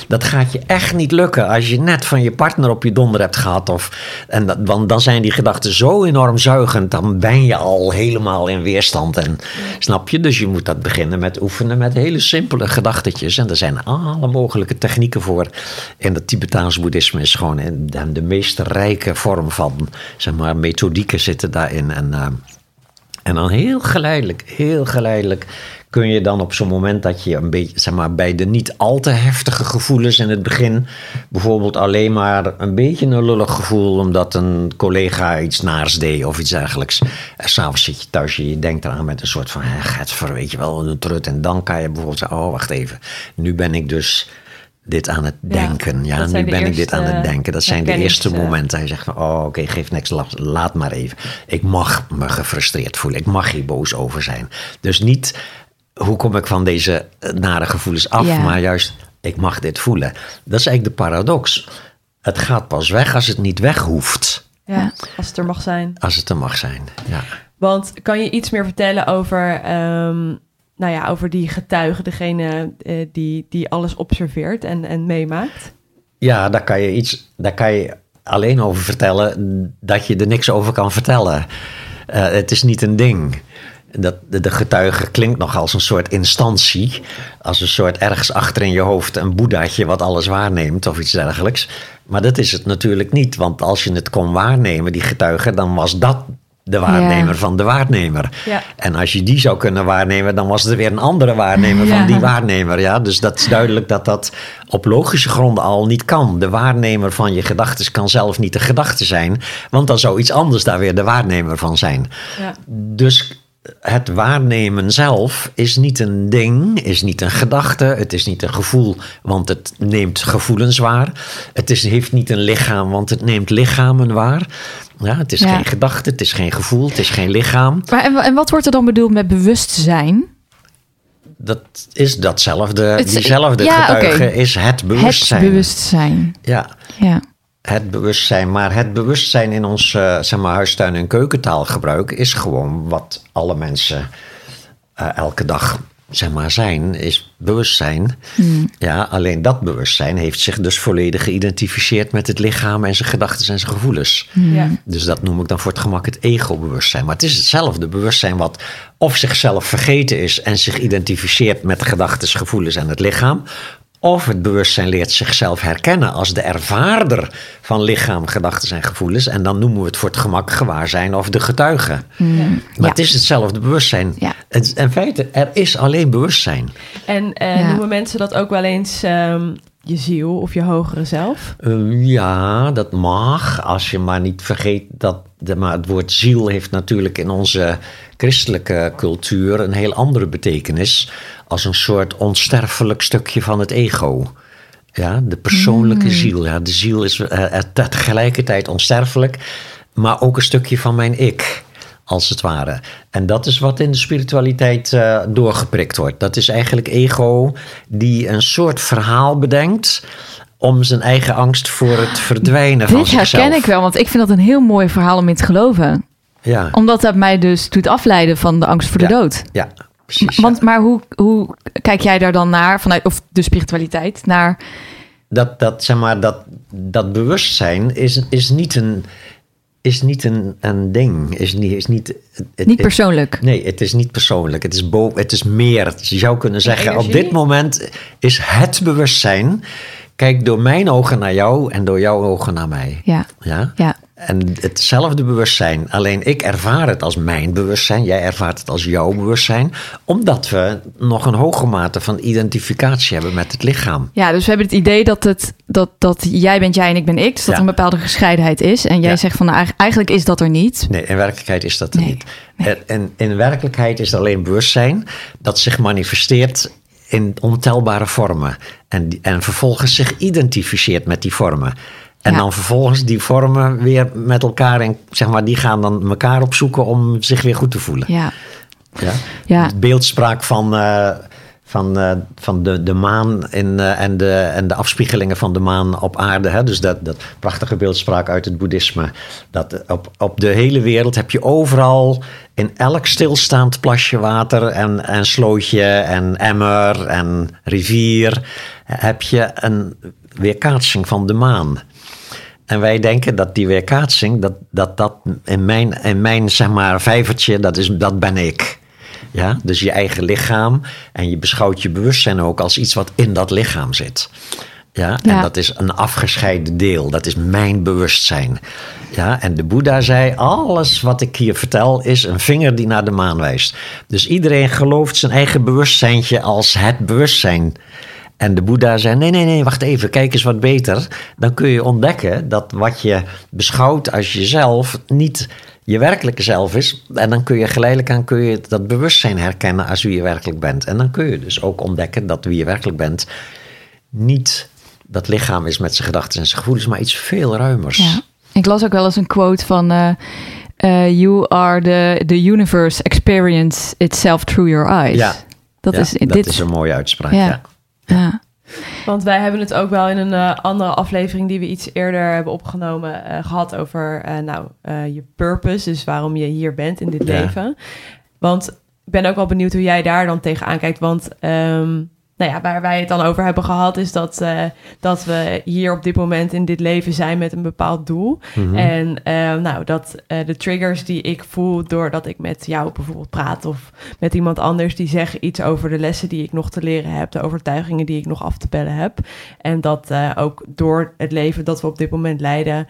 S3: Dat gaat je echt niet lukken als je net van je partner op je donder hebt gehad. Of, en dat, want dan zijn die gedachten zo enorm zuigend. Dan ben je al helemaal in weerstand. En, snap je? Dus je moet dat beginnen met oefenen met hele simpele gedachtetjes. En er zijn alle mogelijke technieken voor. En het Tibetaans boeddhisme is gewoon de, de meest rijke vorm van zeg maar, methodieken zitten daarin. En, uh, en dan heel geleidelijk, heel geleidelijk kun je dan op zo'n moment dat je een beetje, zeg maar, bij de niet al te heftige gevoelens in het begin, bijvoorbeeld alleen maar een beetje een lullig gevoel omdat een collega iets naars deed of iets dergelijks. En s'avonds zit je thuis en je denkt eraan met een soort van, getver, weet je wel, een trut. En dan kan je bijvoorbeeld zeggen, oh wacht even, nu ben ik dus dit aan het denken. Ja, nu ben ik dit aan het denken. Dat zijn de eerste momenten. Hij zegt van, oh oké, geef niks, laat maar even. Ik mag me gefrustreerd voelen. Ik mag hier boos over zijn. Dus niet hoe kom ik van deze eh, nare gevoelens af, maar juist, ik mag dit voelen. Dat is eigenlijk de paradox. Het gaat pas weg als het niet weg hoeft.
S1: Ja, als het er mag zijn.
S3: Als het er mag zijn, ja.
S1: Want kan je iets meer vertellen over, um, nou ja, over die getuige, degene uh, die, die alles observeert en, en meemaakt?
S3: Ja, daar kan je iets, daar kan je alleen over vertellen dat je er niks over kan vertellen. Uh, het is niet een ding. Dat, de, de, getuige klinkt nog als een soort instantie. Als een soort ergens achter in je hoofd een boeddhaatje wat alles waarneemt of iets dergelijks. Maar dat is het natuurlijk niet. Want als je het kon waarnemen, die getuige, dan was dat de waarnemer
S2: Ja.
S3: van de waarnemer.
S1: Ja.
S3: En als je die zou kunnen waarnemen, dan was er weer een andere waarnemer
S2: Ja.
S3: van die waarnemer. Ja? Dus dat is duidelijk dat dat op logische gronden al niet kan. De waarnemer van je gedachten kan zelf niet de gedachte zijn, want dan zou iets anders daar weer de waarnemer van zijn.
S1: Ja.
S3: Dus het waarnemen zelf is niet een ding, is niet een gedachte, het is niet een gevoel, want het neemt gevoelens waar. Het is, heeft niet een lichaam, want het neemt lichamen waar. Ja, het is
S2: Ja.
S3: geen gedachte, het is geen gevoel, het is geen lichaam.
S2: Maar en, en wat wordt er dan bedoeld met bewustzijn?
S3: Dat is datzelfde, diezelfde
S2: ja,
S3: getuige is het bewustzijn.
S2: Het bewustzijn.
S3: Ja,
S2: Ja.
S3: Het bewustzijn. Maar het bewustzijn in ons eh, zeg maar, huistuin- en keukentaalgebruik is gewoon wat alle mensen eh, elke dag zeg maar, zijn, is bewustzijn. Ja, alleen dat bewustzijn heeft zich dus volledig geïdentificeerd met het lichaam en zijn gedachten en zijn gevoelens.
S1: Ja.
S3: Dus dat noem ik dan voor het gemak het ego-bewustzijn. Maar het is hetzelfde bewustzijn wat of zichzelf vergeten is en zich identificeert met gedachten, gevoelens en het lichaam. Of het bewustzijn leert zichzelf herkennen als de ervaarder van lichaam, gedachten en gevoelens. En dan noemen we het voor het gemak gewaarzijn of de getuige. Maar
S2: Ja.
S3: het is hetzelfde bewustzijn.
S2: Ja.
S3: Het, in feite, er is alleen bewustzijn.
S1: En eh,
S2: Ja.
S1: noemen mensen dat ook wel eens ehm, je ziel of je hogere zelf?
S3: Eh, ja, dat mag, als je maar niet vergeet dat de, maar het woord ziel heeft natuurlijk in onze christelijke cultuur een heel andere betekenis als een soort onsterfelijk stukje van het ego. Ja, de persoonlijke ziel. Ja, de ziel is eh, tegelijkertijd onsterfelijk, maar ook een stukje van mijn ik, als het ware. En dat is wat in de spiritualiteit eh, doorgeprikt wordt. Dat is eigenlijk ego die een soort verhaal bedenkt om zijn eigen angst voor het verdwijnen van
S2: Dit
S3: zichzelf.
S2: herken ik wel, want ik vind dat een heel mooi verhaal om in te geloven.
S3: Ja,
S2: Omdat dat mij dus doet afleiden van de angst voor de dood.
S3: ja precies. ja.
S2: Want, maar hoe, hoe kijk jij daar dan naar, vanuit, of de spiritualiteit, naar...
S3: dat, dat, zeg maar, dat, dat bewustzijn is, is niet een, is niet een, een ding. Is niet, is niet, het-
S2: Niet
S3: het-
S2: persoonlijk.
S3: Nee, het is niet persoonlijk. Het is, bo het is meer. Je zou kunnen zeggen, op dit moment is het bewustzijn... Kijk door mijn ogen naar jou en door jouw ogen naar mij.
S2: Ja,
S3: Ja?
S2: ja,
S3: En hetzelfde bewustzijn. Alleen ik ervaar het als mijn bewustzijn. Jij ervaart het als jouw bewustzijn. Omdat we nog een hoge mate van identificatie hebben met het lichaam.
S2: ja, dus we hebben het idee dat, het, dat, dat jij bent jij en ik ben ik. Dus dat
S3: Ja.
S2: er een bepaalde gescheidenheid is. En jij
S3: Ja.
S2: zegt van nou, eigen- eigenlijk is dat er niet.
S3: Nee, in werkelijkheid is dat er
S2: Nee,
S3: niet. En, en in werkelijkheid is er alleen bewustzijn dat zich manifesteert in ontelbare vormen. En, en vervolgens zich identificeert met die vormen. En
S2: Ja.
S3: dan vervolgens die vormen weer met elkaar, en, zeg maar, die gaan dan elkaar opzoeken om zich weer goed te voelen.
S2: Ja,
S3: Ja? Beeldspraak van, eh, van, eh, van de, de maan in, eh, en, de, en de afspiegelingen van de maan op aarde. Hè? Dus dat, dat prachtige beeldspraak uit het boeddhisme. Dat op, op de hele wereld heb je overal in elk stilstaand plasje water en, en slootje en emmer en rivier... heb je een weerkaatsing van de maan. En wij denken dat die weerkaatsing, dat dat, dat in mijn, in mijn zeg maar, vijvertje, dat, is, dat ben ik. Ja? Dus je eigen lichaam. En je beschouwt je bewustzijn ook als iets wat in dat lichaam zit. Ja? En
S2: Ja.
S3: dat is een afgescheiden deel. Dat is mijn bewustzijn. Ja? En de Boeddha zei: alles wat ik hier vertel is een vinger die naar de maan wijst. Dus iedereen gelooft zijn eigen bewustzijntje als het bewustzijn. En de Boeddha zei: Nee, nee, nee, wacht even, kijk eens wat beter. Dan kun je ontdekken dat wat je beschouwt als jezelf niet je werkelijke zelf is. En dan kun je geleidelijk aan kun je dat bewustzijn herkennen als wie je werkelijk bent. En dan kun je dus ook ontdekken dat wie je werkelijk bent niet dat lichaam is met zijn gedachten en zijn gevoelens, maar iets veel ruimers.
S2: ja. Ik las ook wel eens een quote van... eh, eh, you are the, the universe experience itself through your eyes.
S3: Ja.
S2: Dat,
S3: Ja,
S2: is,
S3: dat
S2: dit,
S3: is een mooie uitspraak.
S2: Ja.
S3: Ja.
S2: Ja.
S1: Want wij hebben het ook wel in een eh, andere aflevering die we iets eerder hebben opgenomen eh, gehad over eh, nou, eh, je purpose, dus waarom je hier bent in dit
S3: Ja.
S1: leven. Want ik ben ook wel benieuwd hoe jij daar dan tegenaan kijkt. Want ehm, nou ja, waar wij het dan over hebben gehad, is dat, eh, dat we hier op dit moment in dit leven zijn met een bepaald doel.
S3: Mhm.
S1: En eh, nou, dat eh, de triggers die ik voel doordat ik met jou bijvoorbeeld praat of met iemand anders die zeggen iets over de lessen die ik nog te leren heb, de overtuigingen die ik nog af te bellen heb. En dat ook door het leven dat we op dit moment leiden,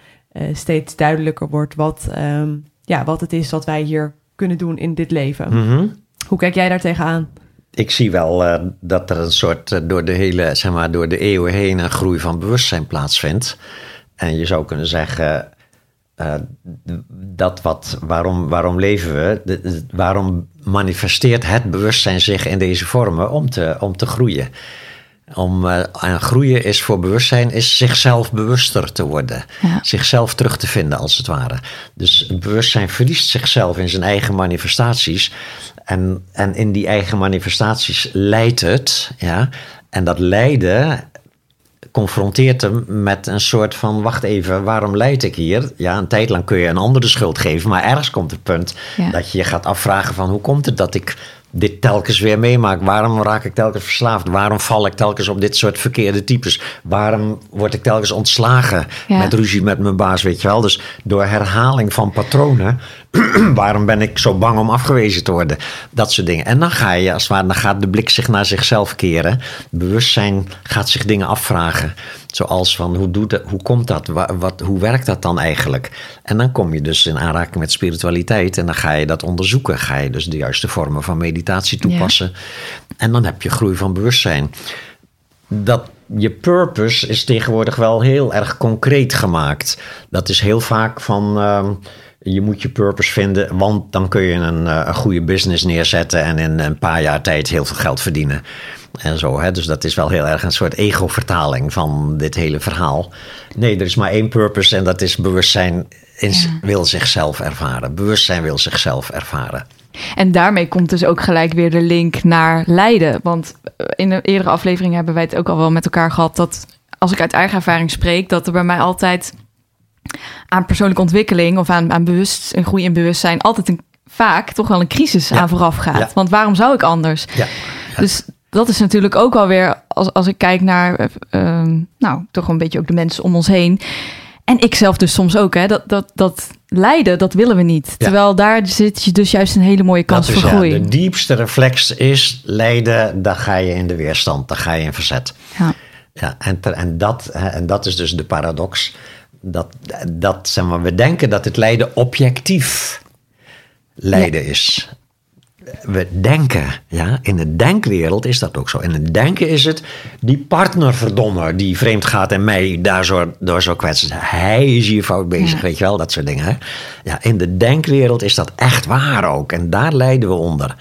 S1: steeds duidelijker wordt wat, ehm, ja, wat het is dat wij hier kunnen doen in dit leven.
S3: Mhm.
S1: Hoe kijk jij daar tegenaan?
S3: Ik zie wel eh, dat er een soort eh, door de hele, zeg maar, door de eeuwen heen een groei van bewustzijn plaatsvindt. En je zou kunnen zeggen, eh, dat wat, waarom, waarom leven we? De- de- waarom manifesteert het bewustzijn zich in deze vormen? Om te, om te groeien. Om aan groeien is voor bewustzijn is zichzelf bewuster te worden.
S2: Ja.
S3: Zichzelf terug te vinden als het ware. Dus het bewustzijn verliest zichzelf in zijn eigen manifestaties. En, en in die eigen manifestaties leidt het. Ja? En dat lijden confronteert hem met een soort van: wacht even, waarom leid ik hier? Ja, een tijd lang kun je een ander de schuld geven, maar ergens komt het punt
S2: Ja.
S3: dat je je gaat afvragen: van hoe komt het dat ik dit telkens weer meemaak? Waarom raak ik telkens verslaafd? Waarom val ik telkens op dit soort verkeerde types? Waarom word ik telkens ontslagen
S2: Ja.
S3: met ruzie met mijn baas? Weet je wel? Dus door herhaling van patronen, [CLEARS THROAT] waarom ben ik zo bang om afgewezen te worden? Dat soort dingen. En dan ga je, als het ware, dan gaat de blik zich naar zichzelf keren. Bewustzijn gaat zich dingen afvragen. Zoals van, hoe, doet het, hoe komt dat? Wa- Wat, hoe werkt dat dan eigenlijk? En dan kom je dus in aanraking met spiritualiteit. En dan ga je dat onderzoeken. Ga je dus de juiste vormen van meditatie toepassen. En dan heb je groei van bewustzijn. Dat je purpose is tegenwoordig wel heel erg concreet gemaakt. Dat is heel vaak van... ehm, je moet je purpose vinden, want dan kun je een, eh, een goede business neerzetten en in een paar jaar tijd heel veel geld verdienen. En zo, hè? Dus dat is wel heel erg een soort ego-vertaling van dit hele verhaal. Nee, er is maar één purpose en dat is bewustzijn in, wil zichzelf ervaren. Bewustzijn wil zichzelf ervaren.
S2: En daarmee komt dus ook gelijk weer de link naar lijden. Want eh, in een eerdere aflevering hebben wij het ook al wel met elkaar gehad dat als ik uit eigen ervaring spreek, dat er bij mij altijd aan persoonlijke ontwikkeling of aan, aan bewust, een groei in bewustzijn altijd een, vaak toch wel een crisis
S3: Ja.
S2: aan vooraf gaat.
S3: Ja.
S2: Want waarom zou ik anders?
S3: Ja.
S2: Dus dat is natuurlijk ook alweer, als, als ik kijk naar, eh, ehm, nou, toch een beetje ook de mensen om ons heen. En ik zelf dus soms ook, hè, dat, dat, dat lijden, dat willen we niet. Terwijl daar zit je dus juist een hele mooie kans
S3: dat is,
S2: voor
S3: ja,
S2: groei.
S3: de diepste reflex is lijden, dan ga je in de weerstand, dan ga je in verzet.
S2: Ja.
S3: Ja, en, ter- en, dat, hè, en dat is dus de paradox. Dat, dat zeg maar, we denken dat het lijden objectief lijden is. We denken, ja, in de denkwereld is dat ook zo. In het denken is het die partnerverdommer die vreemd gaat en mij daar zo, door zo kwetst. Hij is hier fout bezig,
S2: Ja.
S3: weet je wel, dat soort dingen. Hè? Ja, in de denkwereld is dat echt waar ook. En daar lijden we onder.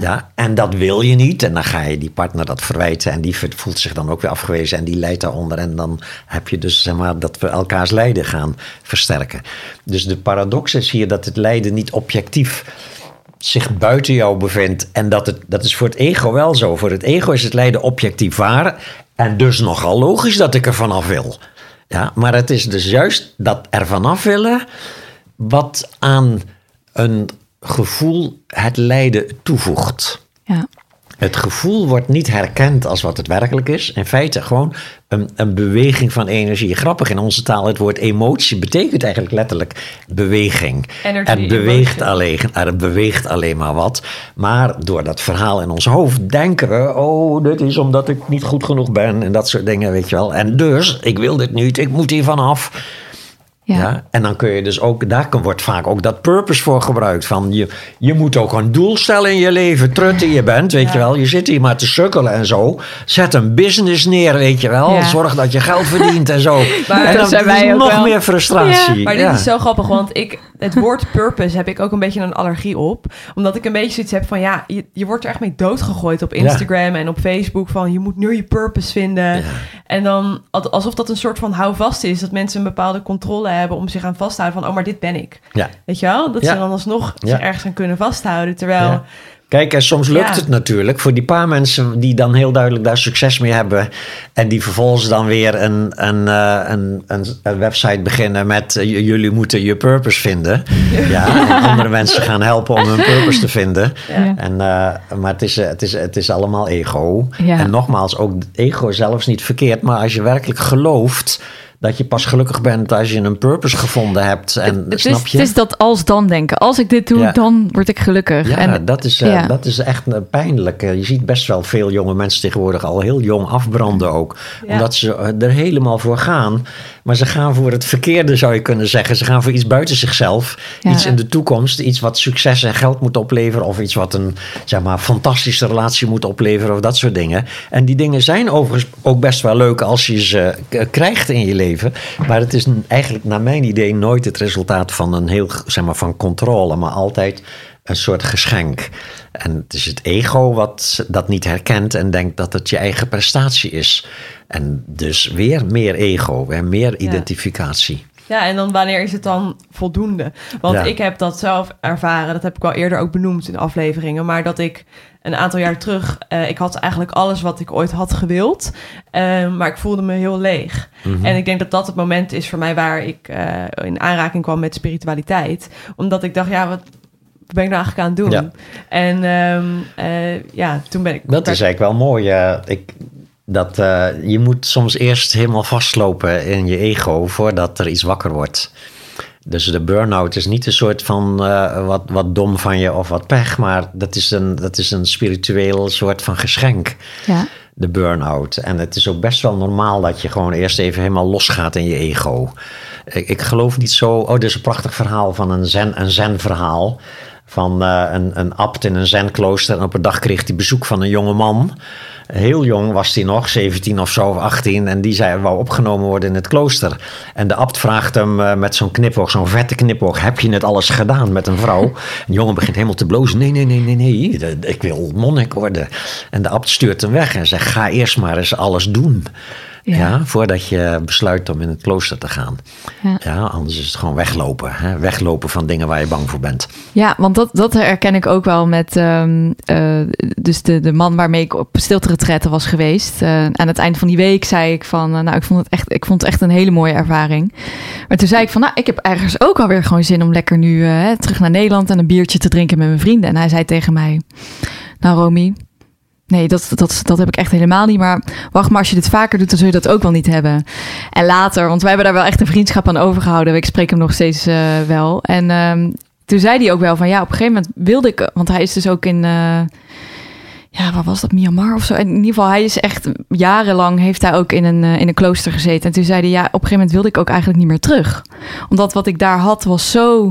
S3: Ja. en dat wil je niet. En dan ga je die partner dat verwijten. En die voelt zich dan ook weer afgewezen. En die lijdt daaronder. En dan heb je dus zeg maar, dat we elkaars lijden gaan versterken. Dus de paradox is hier dat het lijden niet objectief zich buiten jou bevindt. En dat, het, dat is voor het ego wel zo. Voor het ego is het lijden objectief waar. En dus nogal logisch dat ik er vanaf wil. Ja, maar het is dus juist dat er vanaf willen. wat aan een gevoel het lijden toevoegt.
S2: Ja.
S3: Het gevoel wordt niet herkend als wat het werkelijk is. In feite gewoon een, een beweging van energie. Grappig in onze taal, het woord emotie betekent eigenlijk letterlijk beweging.
S1: Energy,
S3: het, beweegt alleen, er beweegt alleen maar wat. Maar door dat verhaal in ons hoofd denken we... oh, dit is omdat ik niet goed genoeg ben en dat soort dingen, weet je wel. En dus, ik wil dit niet, ik moet hier vanaf.
S2: Ja.
S3: Ja. en dan kun je dus ook, daar kan- wordt vaak ook dat purpose voor gebruikt. Van je, je moet ook een doel stellen in je leven, trut die je bent, weet je wel. Je zit hier maar te sukkelen en zo. Zet een business neer, weet je wel.
S2: Ja.
S3: Zorg dat je geld verdient en zo. [LAUGHS]
S1: Maar
S3: en
S1: dat
S3: dan
S2: zijn wij ook
S3: nog
S2: wel.
S3: meer frustratie.
S1: Maar dit
S3: Ja.
S1: is zo grappig, want ik, het woord purpose heb ik ook een beetje een allergie op. Omdat ik een beetje zoiets heb van, ja, je, je wordt er echt mee doodgegooid op Instagram en op Facebook. Van, je moet nu je purpose vinden.
S3: Ja.
S1: En dan al- alsof dat een soort van houvast is. Dat mensen een bepaalde controle hebben om zich aan vast te houden van, oh, maar dit ben ik.
S3: Ja.
S1: Weet je wel? Dat
S3: Ja.
S1: ze dan alsnog
S3: Ja.
S1: zich ergens aan kunnen vasthouden. Terwijl,
S3: Ja. Kijk, en soms lukt
S1: Ja.
S3: het natuurlijk voor die paar mensen die dan heel duidelijk daar succes mee hebben. En die vervolgens dan weer een, een, eh, een, een, een website beginnen met eh, jullie moeten je purpose vinden. [LAUGHS] Ja, en andere mensen gaan helpen om hun purpose te vinden.
S1: Ja.
S3: En, eh, maar het is, het, is, het is allemaal ego.
S2: Ja.
S3: En nogmaals, ook ego zelfs niet verkeerd. Maar als je werkelijk gelooft dat je pas gelukkig bent als je een purpose gevonden hebt. En,
S2: Het
S3: snap
S2: is,
S3: je?
S2: het is dat als-dan denken. Als ik dit doe,
S3: Ja.
S2: dan word ik gelukkig.
S3: Ja,
S2: en,
S3: dat, is, eh,
S2: ja.
S3: dat is echt eh, pijnlijk. Eh, Je ziet best wel veel jonge mensen tegenwoordig al heel jong afbranden ook. Omdat ze er helemaal voor gaan. Maar ze gaan voor het verkeerde, zou je kunnen zeggen. Ze gaan voor iets buiten zichzelf.
S2: Ja.
S3: Iets in de toekomst. Iets wat succes en geld moet opleveren. Of iets wat een zeg maar, fantastische relatie moet opleveren. Of dat soort dingen. En die dingen zijn overigens ook best wel leuk als je ze k- krijgt in je leven. Maar het is eigenlijk naar mijn idee nooit het resultaat van een heel, zeg maar, van controle. Maar altijd een soort geschenk. En het is het ego wat dat niet herkent en denkt dat het je eigen prestatie is. En dus weer meer ego, weer meer identificatie.
S1: Ja, en dan wanneer is het dan voldoende? Want
S3: Ja.
S1: ik heb dat zelf ervaren, dat heb ik wel eerder ook benoemd in afleveringen, maar dat ik een aantal jaar terug, eh, ik had eigenlijk alles wat ik ooit had gewild, eh, maar ik voelde me heel leeg.
S3: Mhm.
S1: En ik denk dat dat het moment is voor mij waar ik eh, in aanraking kwam met spiritualiteit, omdat ik dacht, ja, wat ben ik nou eigenlijk aan het doen?
S3: Ja.
S1: En ehm, eh, ja, toen ben ik...
S3: Dat is eigenlijk wel mooi. eh, ik, dat, eh, je moet soms eerst helemaal vastlopen in je ego voordat er iets wakker wordt. Dus de burn-out is niet een soort van eh, wat, wat dom van je of wat pech, maar dat is een, dat is een spiritueel soort van geschenk.
S2: Ja.
S3: de burn-out. En het is ook best wel normaal dat je gewoon eerst even helemaal losgaat in je ego. Ik, ik geloof niet zo. Oh, dit is een prachtig verhaal van een zen, een zen verhaal. Van eh, een, een abt in een zenklooster. En op een dag kreeg hij bezoek van een jonge man. Heel jong was hij nog, 17 of zo, of 18. En die zei, wou opgenomen worden in het klooster. En de abt vraagt hem eh, met zo'n knipoog, zo'n vette knipoog... heb je het alles gedaan met een vrouw? [LAUGHS] En de jongen begint helemaal te blozen. Nee, nee, nee, nee, nee, ik wil monnik worden. En de abt stuurt hem weg en zegt, ga eerst maar eens alles doen.
S2: Ja.
S3: Ja. voordat je besluit om in het klooster te gaan.
S2: Ja.
S3: Ja. anders is het gewoon weglopen. Hè? Weglopen van dingen waar je bang voor bent.
S2: Ja, want dat, dat herken ik ook wel met ehm, eh, dus de, de man waarmee ik op stilte was geweest. Eh, aan het eind van die week zei ik van, eh, nou, ik vond, het echt, ik vond het echt een hele mooie ervaring. Maar toen zei ik van, nou, ik heb ergens ook alweer gewoon zin om lekker nu terug naar Nederland en een biertje te drinken met mijn vrienden. En hij zei tegen mij, nou Romy, nee, dat, dat, dat heb ik echt helemaal niet. Maar wacht maar, als je dit vaker doet, dan zul je dat ook wel niet hebben. En later, want wij hebben daar wel echt een vriendschap aan overgehouden. Ik spreek hem nog steeds eh, wel. En ehm, toen zei hij ook wel van ja, op een gegeven moment wilde ik, want hij is dus ook in, eh, ja, waar was dat, Myanmar of zo? In ieder geval, hij is echt jarenlang heeft hij ook in een, eh, in een klooster gezeten. En toen zei hij ja, op een gegeven moment wilde ik ook eigenlijk niet meer terug, omdat wat ik daar had was zo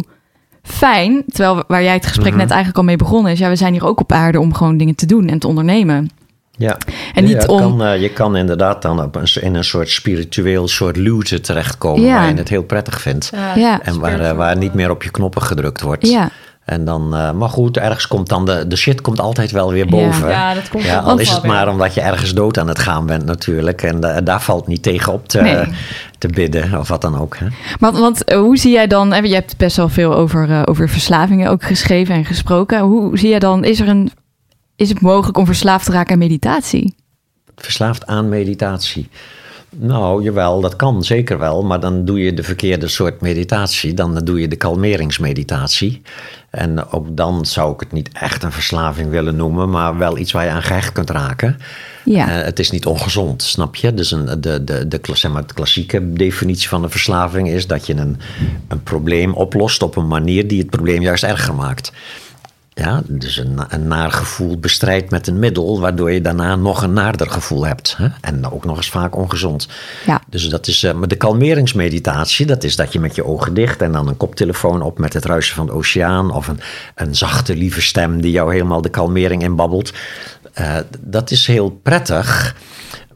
S2: fijn. Terwijl waar jij het gesprek net eigenlijk al mee begonnen is, ja, we zijn hier ook op aarde om gewoon dingen te doen en te ondernemen.
S3: Ja,
S2: En niet
S3: ja,
S2: om.
S3: kan, eh, je kan inderdaad dan op een, in een soort spiritueel soort luwte terechtkomen...
S2: Ja.
S3: waar je het heel prettig vindt.
S2: Ja.
S3: En waar, eh, waar niet meer op je knoppen gedrukt wordt.
S2: Ja.
S3: En dan, eh, maar goed, ergens komt dan de, de shit komt altijd wel weer boven.
S1: Ja, dat komt
S3: Ja, al is het
S1: weer.
S3: maar omdat je ergens dood aan het gaan bent natuurlijk. En eh, daar valt niet tegen op te,
S2: Nee.
S3: te bidden of wat dan ook. Hè?
S2: Want, want eh, hoe zie jij dan, je hebt best wel veel over, over verslavingen ook geschreven en gesproken. Hoe zie jij dan, is, er een, is het mogelijk om verslaafd te raken aan meditatie?
S3: Verslaafd aan meditatie. Nou, jawel, dat kan zeker wel. Maar dan doe je de verkeerde soort meditatie. Dan doe je de kalmeringsmeditatie. En ook dan zou ik het niet echt een verslaving willen noemen. Maar wel iets waar je aan gehecht kunt raken.
S2: Ja.
S3: Eh, het is niet ongezond, snap je? Dus een, de, de, de, kla- zeg maar, de klassieke definitie van een verslaving is dat je een, een probleem oplost op een manier die het probleem juist erger maakt. Ja, dus een, een naar gevoel bestrijdt met een middel, waardoor je daarna nog een naarder gevoel hebt. Hè? En ook nog eens vaak ongezond.
S2: Ja.
S3: Dus dat is, eh, maar de kalmeringsmeditatie, dat is dat je met je ogen dicht en dan een koptelefoon op met het ruisen van de oceaan of een, een zachte, lieve stem die jou helemaal de kalmering inbabbelt. Eh, dat is heel prettig.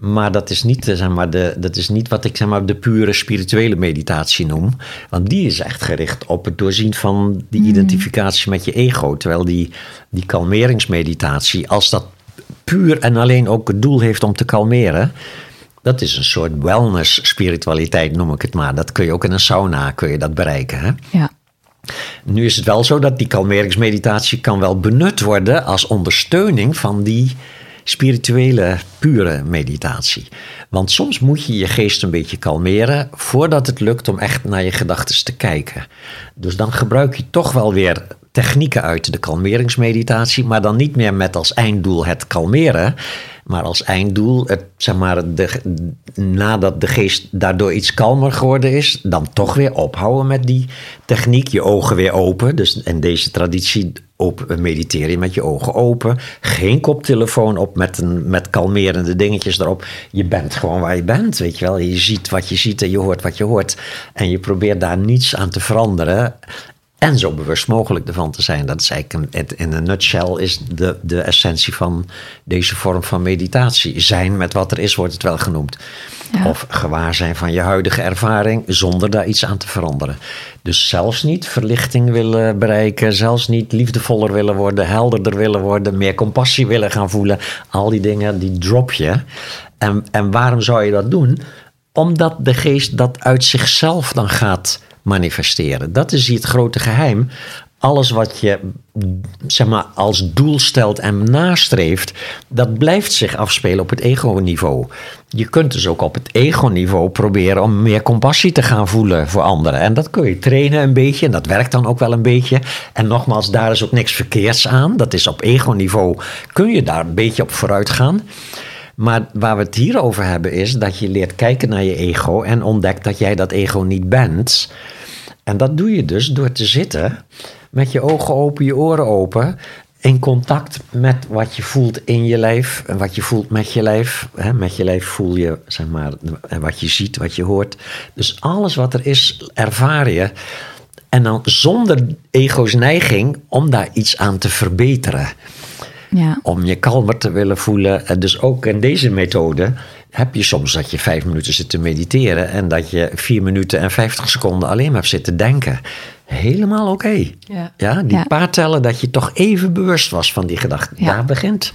S3: Maar dat is, niet, eh, zeg maar, de, dat is niet wat ik zeg maar, de pure spirituele meditatie noem. Want die is echt gericht op het doorzien van die identificatie met je ego. Terwijl die, die kalmeringsmeditatie, als dat puur en alleen ook het doel heeft om te kalmeren. Dat is een soort wellness-spiritualiteit, noem ik het maar. Dat kun je ook in een sauna kun je dat bereiken. Hè?
S2: Ja.
S3: Nu is het wel zo dat die kalmeringsmeditatie kan wel benut worden als ondersteuning van die spirituele, pure meditatie. Want soms moet je je geest een beetje kalmeren voordat het lukt om echt naar je gedachten te kijken. Dus dan gebruik je toch wel weer technieken uit de kalmeringsmeditatie, maar dan niet meer met als einddoel het kalmeren. Maar als einddoel, het, zeg maar, de, nadat de geest daardoor iets kalmer geworden is, dan toch weer ophouden met die techniek. Je ogen weer open. Dus in deze traditie op, mediteer je met je ogen open. Geen koptelefoon op met, een, met kalmerende dingetjes erop. Je bent gewoon waar je bent, weet je wel. Je ziet wat je ziet en je hoort wat je hoort. En je probeert daar niets aan te veranderen. En zo bewust mogelijk ervan te zijn. Dat is eigenlijk een, in een nutshell is de, de essentie van deze vorm van meditatie. Zijn met wat er is, wordt het wel genoemd. Of gewaar zijn van je huidige ervaring zonder daar iets aan te veranderen. Dus zelfs niet verlichting willen bereiken, zelfs niet liefdevoller willen worden, helderder willen worden, meer compassie willen gaan voelen. Al die dingen, die drop je. En, en waarom zou je dat doen? Omdat de geest dat uit zichzelf dan gaat manifesteren. Dat is hier het grote geheim. Alles wat je zeg maar, als doel stelt en nastreeft, dat blijft zich afspelen op het ego-niveau. Je kunt dus ook op het ego-niveau proberen om meer compassie te gaan voelen voor anderen. En dat kun je trainen een beetje en dat werkt dan ook wel een beetje. En nogmaals, daar is ook niks verkeerds aan. Dat is op ego-niveau, kun je daar een beetje op vooruit gaan. Maar waar we het hier over hebben is dat je leert kijken naar je ego en ontdekt dat jij dat ego niet bent. En dat doe je dus door te zitten met je ogen open, je oren open. In contact met wat je voelt in je lijf en wat je voelt met je lijf. met je lijf voel je, zeg maar, wat je ziet, wat je hoort. Dus alles wat er is, ervaar je. En dan zonder ego's neiging om daar iets aan te verbeteren. Ja. Om je kalmer te willen voelen. En dus ook in deze methode heb je soms dat je vijf minuten zit te mediteren en dat je vier minuten en vijftig seconden alleen maar hebt zitten denken. Helemaal oké. Ja. ja. die paar tellen dat je toch even bewust was van die gedachte. Daar begint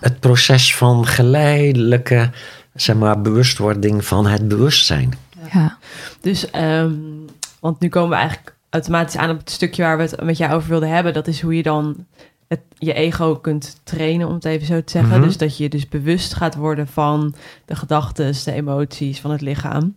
S3: het proces van geleidelijke zeg maar, bewustwording van het bewustzijn.
S1: Ja. Dus, um, want nu komen we eigenlijk automatisch aan op het stukje waar we het met jou over wilden hebben. Dat is hoe je dan het, je ego kunt trainen, om het even zo te zeggen. Mhm. Dus dat je dus bewust gaat worden van de gedachten, de emoties van het lichaam.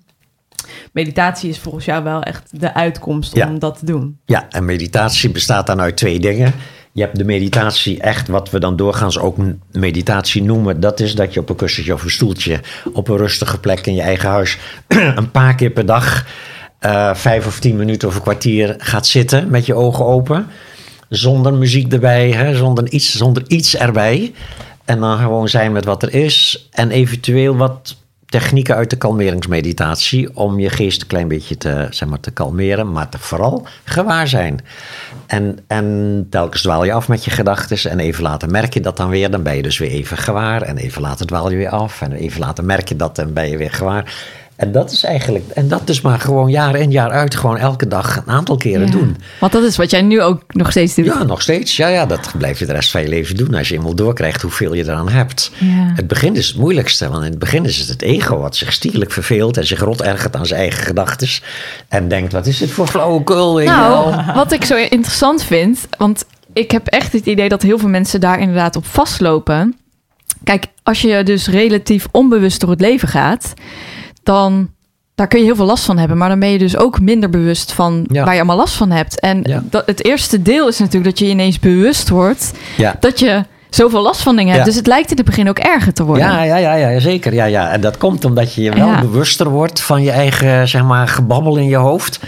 S1: Meditatie is volgens jou wel echt de uitkomst om dat te doen.
S3: Ja, en meditatie bestaat dan uit twee dingen. Je hebt de meditatie echt, wat we dan doorgaans ook meditatie noemen. Dat is dat je op een kussentje of een stoeltje op een rustige plek in je eigen huis [CLEARS THROAT] een paar keer per dag, uh, vijf of tien minuten of een kwartier gaat zitten met je ogen open zonder muziek erbij, hè, zonder, iets, zonder iets erbij. En dan gewoon zijn met wat er is. En eventueel wat technieken uit de kalmeringsmeditatie om je geest een klein beetje te, zeg maar, te kalmeren, maar te vooral gewaar zijn. En, en telkens dwaal je af met je gedachten en even later merk je dat dan weer. Dan ben je dus weer even gewaar en even later dwaal je weer af en even later merk je dat en ben je weer gewaar. En dat is eigenlijk, en dat is maar gewoon jaar in jaar uit, gewoon elke dag een aantal keren doen.
S2: Want dat is wat jij nu ook nog steeds doet.
S3: Ja, nog steeds. Ja, ja, dat blijf je de rest van je leven doen als je eenmaal doorkrijgt hoeveel je eraan hebt. Ja. Het begin is het moeilijkste, want in het begin is het het ego wat zich stierlijk verveelt en zich rot ergert aan zijn eigen gedachten. En denkt, wat is dit voor flauwekul?
S2: Nou, [LAUGHS] wat ik zo interessant vind, want ik heb echt het idee dat heel veel mensen daar inderdaad op vastlopen. Kijk, als je dus relatief onbewust door het leven gaat dan daar kun je heel veel last van hebben. Maar dan ben je dus ook minder bewust van waar je allemaal last van hebt. En dat, het eerste deel is natuurlijk dat je ineens bewust wordt dat je zoveel last van dingen hebt. Dus het lijkt in het begin ook erger te worden.
S3: Ja, ja, ja, ja zeker. Ja, ja. En dat komt omdat je je wel bewuster wordt van je eigen zeg maar, gebabbel in je hoofd.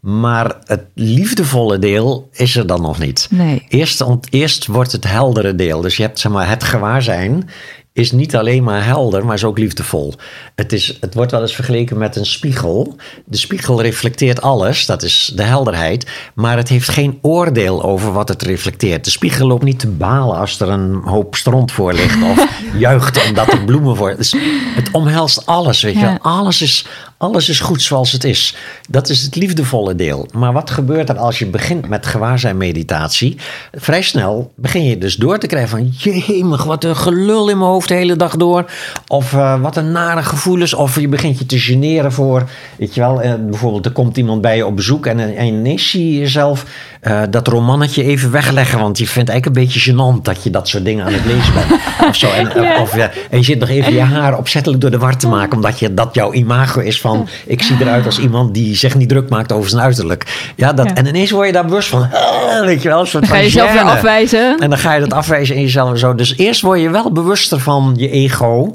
S3: Maar het liefdevolle deel is er dan nog niet.
S2: Nee.
S3: Eerst, eerst wordt het heldere deel. Dus je hebt zeg maar, het gewaarzijn is niet alleen maar helder, maar is ook liefdevol. Het, is, het wordt wel eens vergeleken met een spiegel. De spiegel reflecteert alles, dat is de helderheid. Maar het heeft geen oordeel over wat het reflecteert. De spiegel loopt niet te balen als er een hoop stront voor ligt. Of [LAUGHS] juicht omdat er bloemen voor. Dus het omhelst alles, weet je. Alles is, alles is goed zoals het is. Dat is het liefdevolle deel. Maar wat gebeurt er als je begint met gewaarzijn meditatie? Vrij snel begin je dus door te krijgen van... jemig, wat een gelul in mijn hoofd de hele dag door. Of uh, wat een nare gevoelens. Of je begint je te generen voor... Weet je wel, uh, bijvoorbeeld er komt iemand bij je op bezoek... en, en ineens zie je jezelf uh, dat romannetje even wegleggen... want je vindt eigenlijk een beetje gênant... dat je dat soort dingen aan het lezen bent. of zo. En, of, en je zit nog even je haar opzettelijk door de war te maken... omdat je, dat jouw imago is van ik zie eruit als iemand die zich niet druk maakt over zijn uiterlijk. Ja, dat, En ineens word je daar bewust van, ah, [LAUGHS] weet je wel. Een soort
S2: dan ga je jezelf weer afwijzen.
S3: En dan ga je dat afwijzen in jezelf en zo. Dus eerst word je wel bewuster van je ego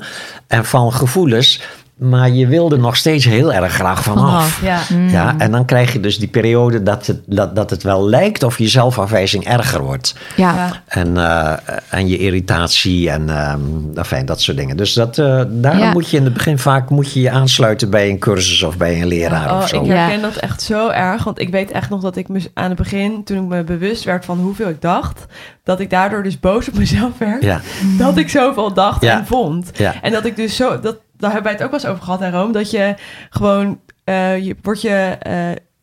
S3: en van gevoelens. Maar je wilde nog steeds heel erg graag vanaf.
S1: Ja.
S3: Ja, en dan krijg je dus die periode dat het, dat, dat het wel lijkt of je zelfafwijzing erger wordt.
S2: Ja.
S1: Ja.
S3: En, eh, en je irritatie en ehm enfin, dat soort dingen. Dus dat, eh, daarom
S2: Ja.
S3: moet je in het begin vaak moet je je aansluiten bij een cursus of bij een leraar
S1: Oh,
S3: of zo.
S1: ik
S2: Ja.
S1: herken dat echt zo erg. Want ik weet echt nog dat ik me aan het begin, toen ik me bewust werd van hoeveel ik dacht, dat ik daardoor dus boos op mezelf werd.
S3: Ja,
S1: Dat ik zoveel dacht
S3: Ja.
S1: en vond.
S3: ja.
S1: En dat ik dus zo, dat, daar hebben wij het ook wel eens over gehad, hè, Rome, dat je gewoon, eh, je wordt je eh,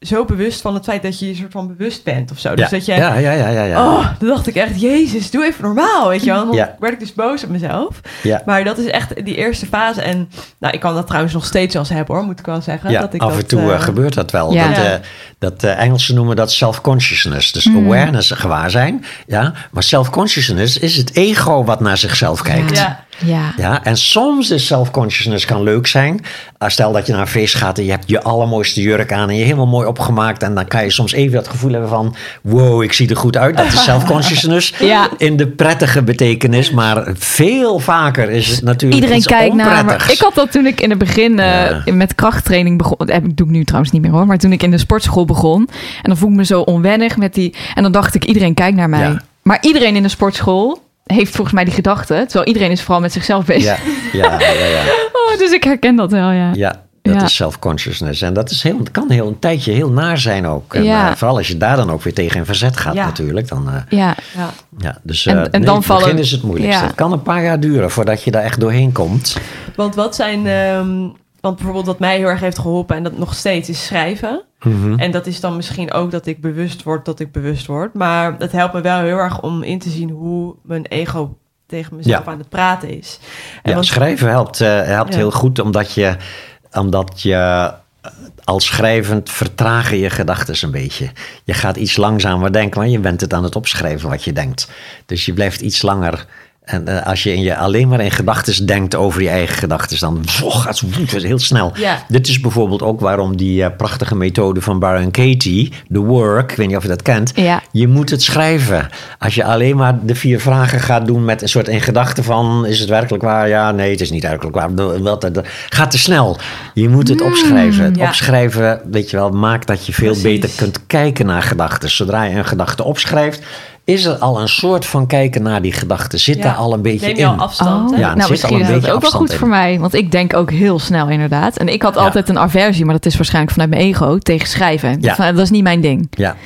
S1: zo bewust van het feit dat je een soort van bewust bent of zo. Dus
S3: ja.
S1: dat je,
S3: ja, ja, ja, ja, ja.
S1: oh, dan dacht ik echt, jezus, doe even normaal, weet je wel. Dan
S3: Ja.
S1: werd ik dus boos op mezelf.
S3: ja.
S1: Maar dat is echt die eerste fase. En nou, ik kan dat trouwens nog steeds als hebben hoor, moet ik wel zeggen.
S3: Ja,
S1: dat ik
S3: af
S1: dat,
S3: en toe
S1: eh,
S3: gebeurt dat wel.
S2: Ja.
S3: Dat, eh, dat eh, Engelsen noemen dat self-consciousness. Dus
S2: Mm.
S3: awareness, gewaarzijn. Ja, maar self-consciousness is het ego wat naar zichzelf kijkt.
S1: Ja.
S2: Ja.
S3: Ja, en soms is self-consciousness kan leuk zijn. Uh, Stel dat je naar een feest gaat en je hebt je allermooiste jurk aan en je helemaal mooi opgemaakt. En dan kan je soms even dat gevoel hebben van, wow, ik zie er goed uit. Dat is [LAUGHS] self-consciousness
S2: Ja.
S3: in de prettige betekenis. Maar veel vaker is het natuurlijk
S2: Iedereen kijkt naar. Ik had dat toen ik in het begin eh,
S3: Ja.
S2: met krachttraining begon. Dat doe ik nu trouwens niet meer hoor. Maar toen ik in de sportschool begon. En dan voel ik me zo onwennig met die. En dan dacht ik, iedereen kijkt naar mij. Maar iedereen in de sportschool heeft volgens mij die gedachte. Terwijl iedereen is vooral met zichzelf bezig.
S3: Ja, ja, ja, ja. [LAUGHS]
S2: Oh, dus ik herken dat wel, ja.
S3: Ja, dat
S2: Ja.
S3: is self-consciousness. En dat is heel, kan heel een tijdje heel naar zijn ook. En,
S2: Ja.
S3: eh, vooral als je daar dan ook weer tegen in verzet gaat
S1: Ja.
S3: natuurlijk. Dan, eh,
S2: Ja,
S1: Ja.
S3: ja, dus,
S2: En-
S3: eh,
S2: en
S3: nee,
S2: dan
S3: begin is het moeilijkste.
S2: ja.
S3: Het kan een paar jaar duren voordat je daar echt doorheen komt.
S1: Want wat zijn, ehm, want bijvoorbeeld wat mij heel erg heeft geholpen en dat nog steeds is schrijven.
S3: Mhm.
S1: En dat is dan misschien ook dat ik bewust word dat ik bewust word. Maar het helpt me wel heel erg om in te zien hoe mijn ego tegen mezelf
S3: Ja.
S1: aan het praten is. En
S3: Ja, schrijven helpt, eh, helpt
S1: Ja.
S3: heel goed omdat je, omdat je eh, als schrijvend vertragen je gedachten een beetje. Je gaat iets langzamer denken, maar je bent het aan het opschrijven wat je denkt. Dus je blijft iets langer. En eh, als je, in je alleen maar in gedachten denkt over je eigen gedachten, dan gaat het heel snel.
S1: Ja.
S3: Dit is bijvoorbeeld ook waarom die eh, prachtige methode van Byron Katie, The Work, ik weet niet of je dat kent.
S2: Ja.
S3: Je moet het schrijven. Als je alleen maar de vier vragen gaat doen met een soort in gedachten van... is het werkelijk waar? Ja, nee, het is niet werkelijk waar. Dat gaat te snel. Je moet het opschrijven. Het
S1: ja.
S3: opschrijven, weet je wel, maakt dat je veel
S1: Precies.
S3: beter kunt kijken naar gedachten. Zodra je een gedachte opschrijft... is er al een soort van kijken naar die gedachten. Zit
S1: Ja.
S3: daar al een beetje
S1: Neem je
S3: in.
S1: al afstand.
S2: Oh?
S3: Ja,
S2: nou, misschien is dat
S3: beetje
S2: ook wel goed
S3: in.
S2: voor mij. Want ik denk ook heel snel inderdaad. En ik had
S3: Ja.
S2: altijd een aversie, maar dat is waarschijnlijk vanuit mijn ego, tegen schrijven.
S3: Ja.
S2: Van, dat is niet mijn ding.
S3: Ja,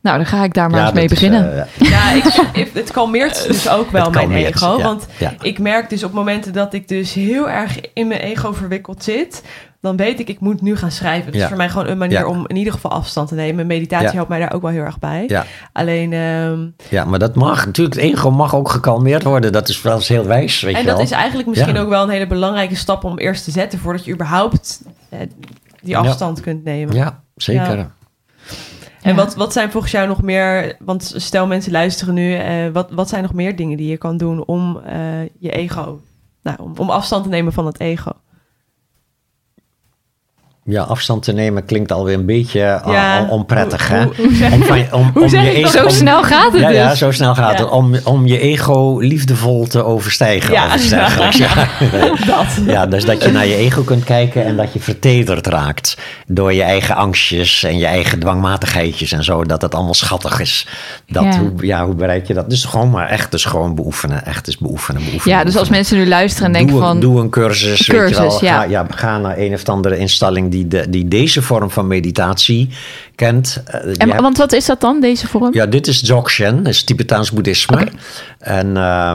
S2: Nou, dan ga ik daar maar
S3: ja
S2: eens mee
S3: is,
S2: beginnen.
S3: eh,
S1: Ja, ik, het kalmeert dus [LAUGHS] ook wel mijn ego.
S3: ja,
S1: Want
S3: ja.
S1: ik merk dus op momenten dat ik dus heel erg in mijn ego verwikkeld zit... dan weet ik, ik moet nu gaan schrijven. Het
S3: Ja.
S1: is voor mij gewoon een manier
S3: Ja.
S1: om in ieder geval afstand te nemen. Meditatie
S3: Ja.
S1: helpt mij daar ook wel heel erg bij.
S3: ja.
S1: Alleen, ehm,
S3: ja, maar dat mag. Natuurlijk, het ego mag ook gekalmeerd worden. Dat is wel eens heel wijs, weet
S1: en
S3: je
S1: dat
S3: wel.
S1: is eigenlijk misschien
S3: Ja.
S1: ook wel een hele belangrijke stap om eerst te zetten... voordat je überhaupt eh, die
S3: Ja.
S1: afstand kunt nemen.
S3: Ja, zeker.
S1: Ja. En
S2: Ja.
S1: wat, wat zijn volgens jou nog meer, want stel mensen luisteren nu, eh, wat, wat zijn nog meer dingen die je kan doen om eh, je ego, nou, om, om afstand te nemen van het ego?
S3: Ja, afstand te nemen klinkt alweer een beetje
S1: Ja,
S3: on- onprettig,
S1: hoe-
S3: hè?
S1: hoe-
S3: om van je, [LAUGHS] om,
S1: hoe
S3: om
S1: zeg
S3: je
S1: ik
S3: ego?
S2: Zo
S3: om-
S2: snel gaat het
S3: ja,
S2: dus.
S3: Ja, zo snel gaat
S1: Ja.
S3: het. Om, om je ego liefdevol te overstijgen.
S1: Ja.
S3: Ja. [LAUGHS]
S1: dat.
S3: ja, dus dat je naar je ego kunt kijken en dat je vertederd raakt. Door je eigen angstjes en je eigen dwangmatigheidjes en zo. Dat het allemaal schattig is. Dat,
S2: Ja.
S3: Hoe, ja, hoe bereik je dat? Dus gewoon maar echt dus gewoon beoefenen. Echt is beoefenen, beoefenen.
S2: Ja, dus als mensen nu luisteren en denken
S3: doe,
S2: van...
S3: doe een cursus, weet je
S2: Cursus,
S3: wel. Ga,
S2: ja.
S3: ja, ga naar een of andere instelling die, de, die deze vorm van meditatie kent. Eh,
S2: En,
S3: hebt-
S2: want wat is dat dan, deze vorm?
S3: ja, dit is Dzogchen, dat is Tibetaans boeddhisme. En eh,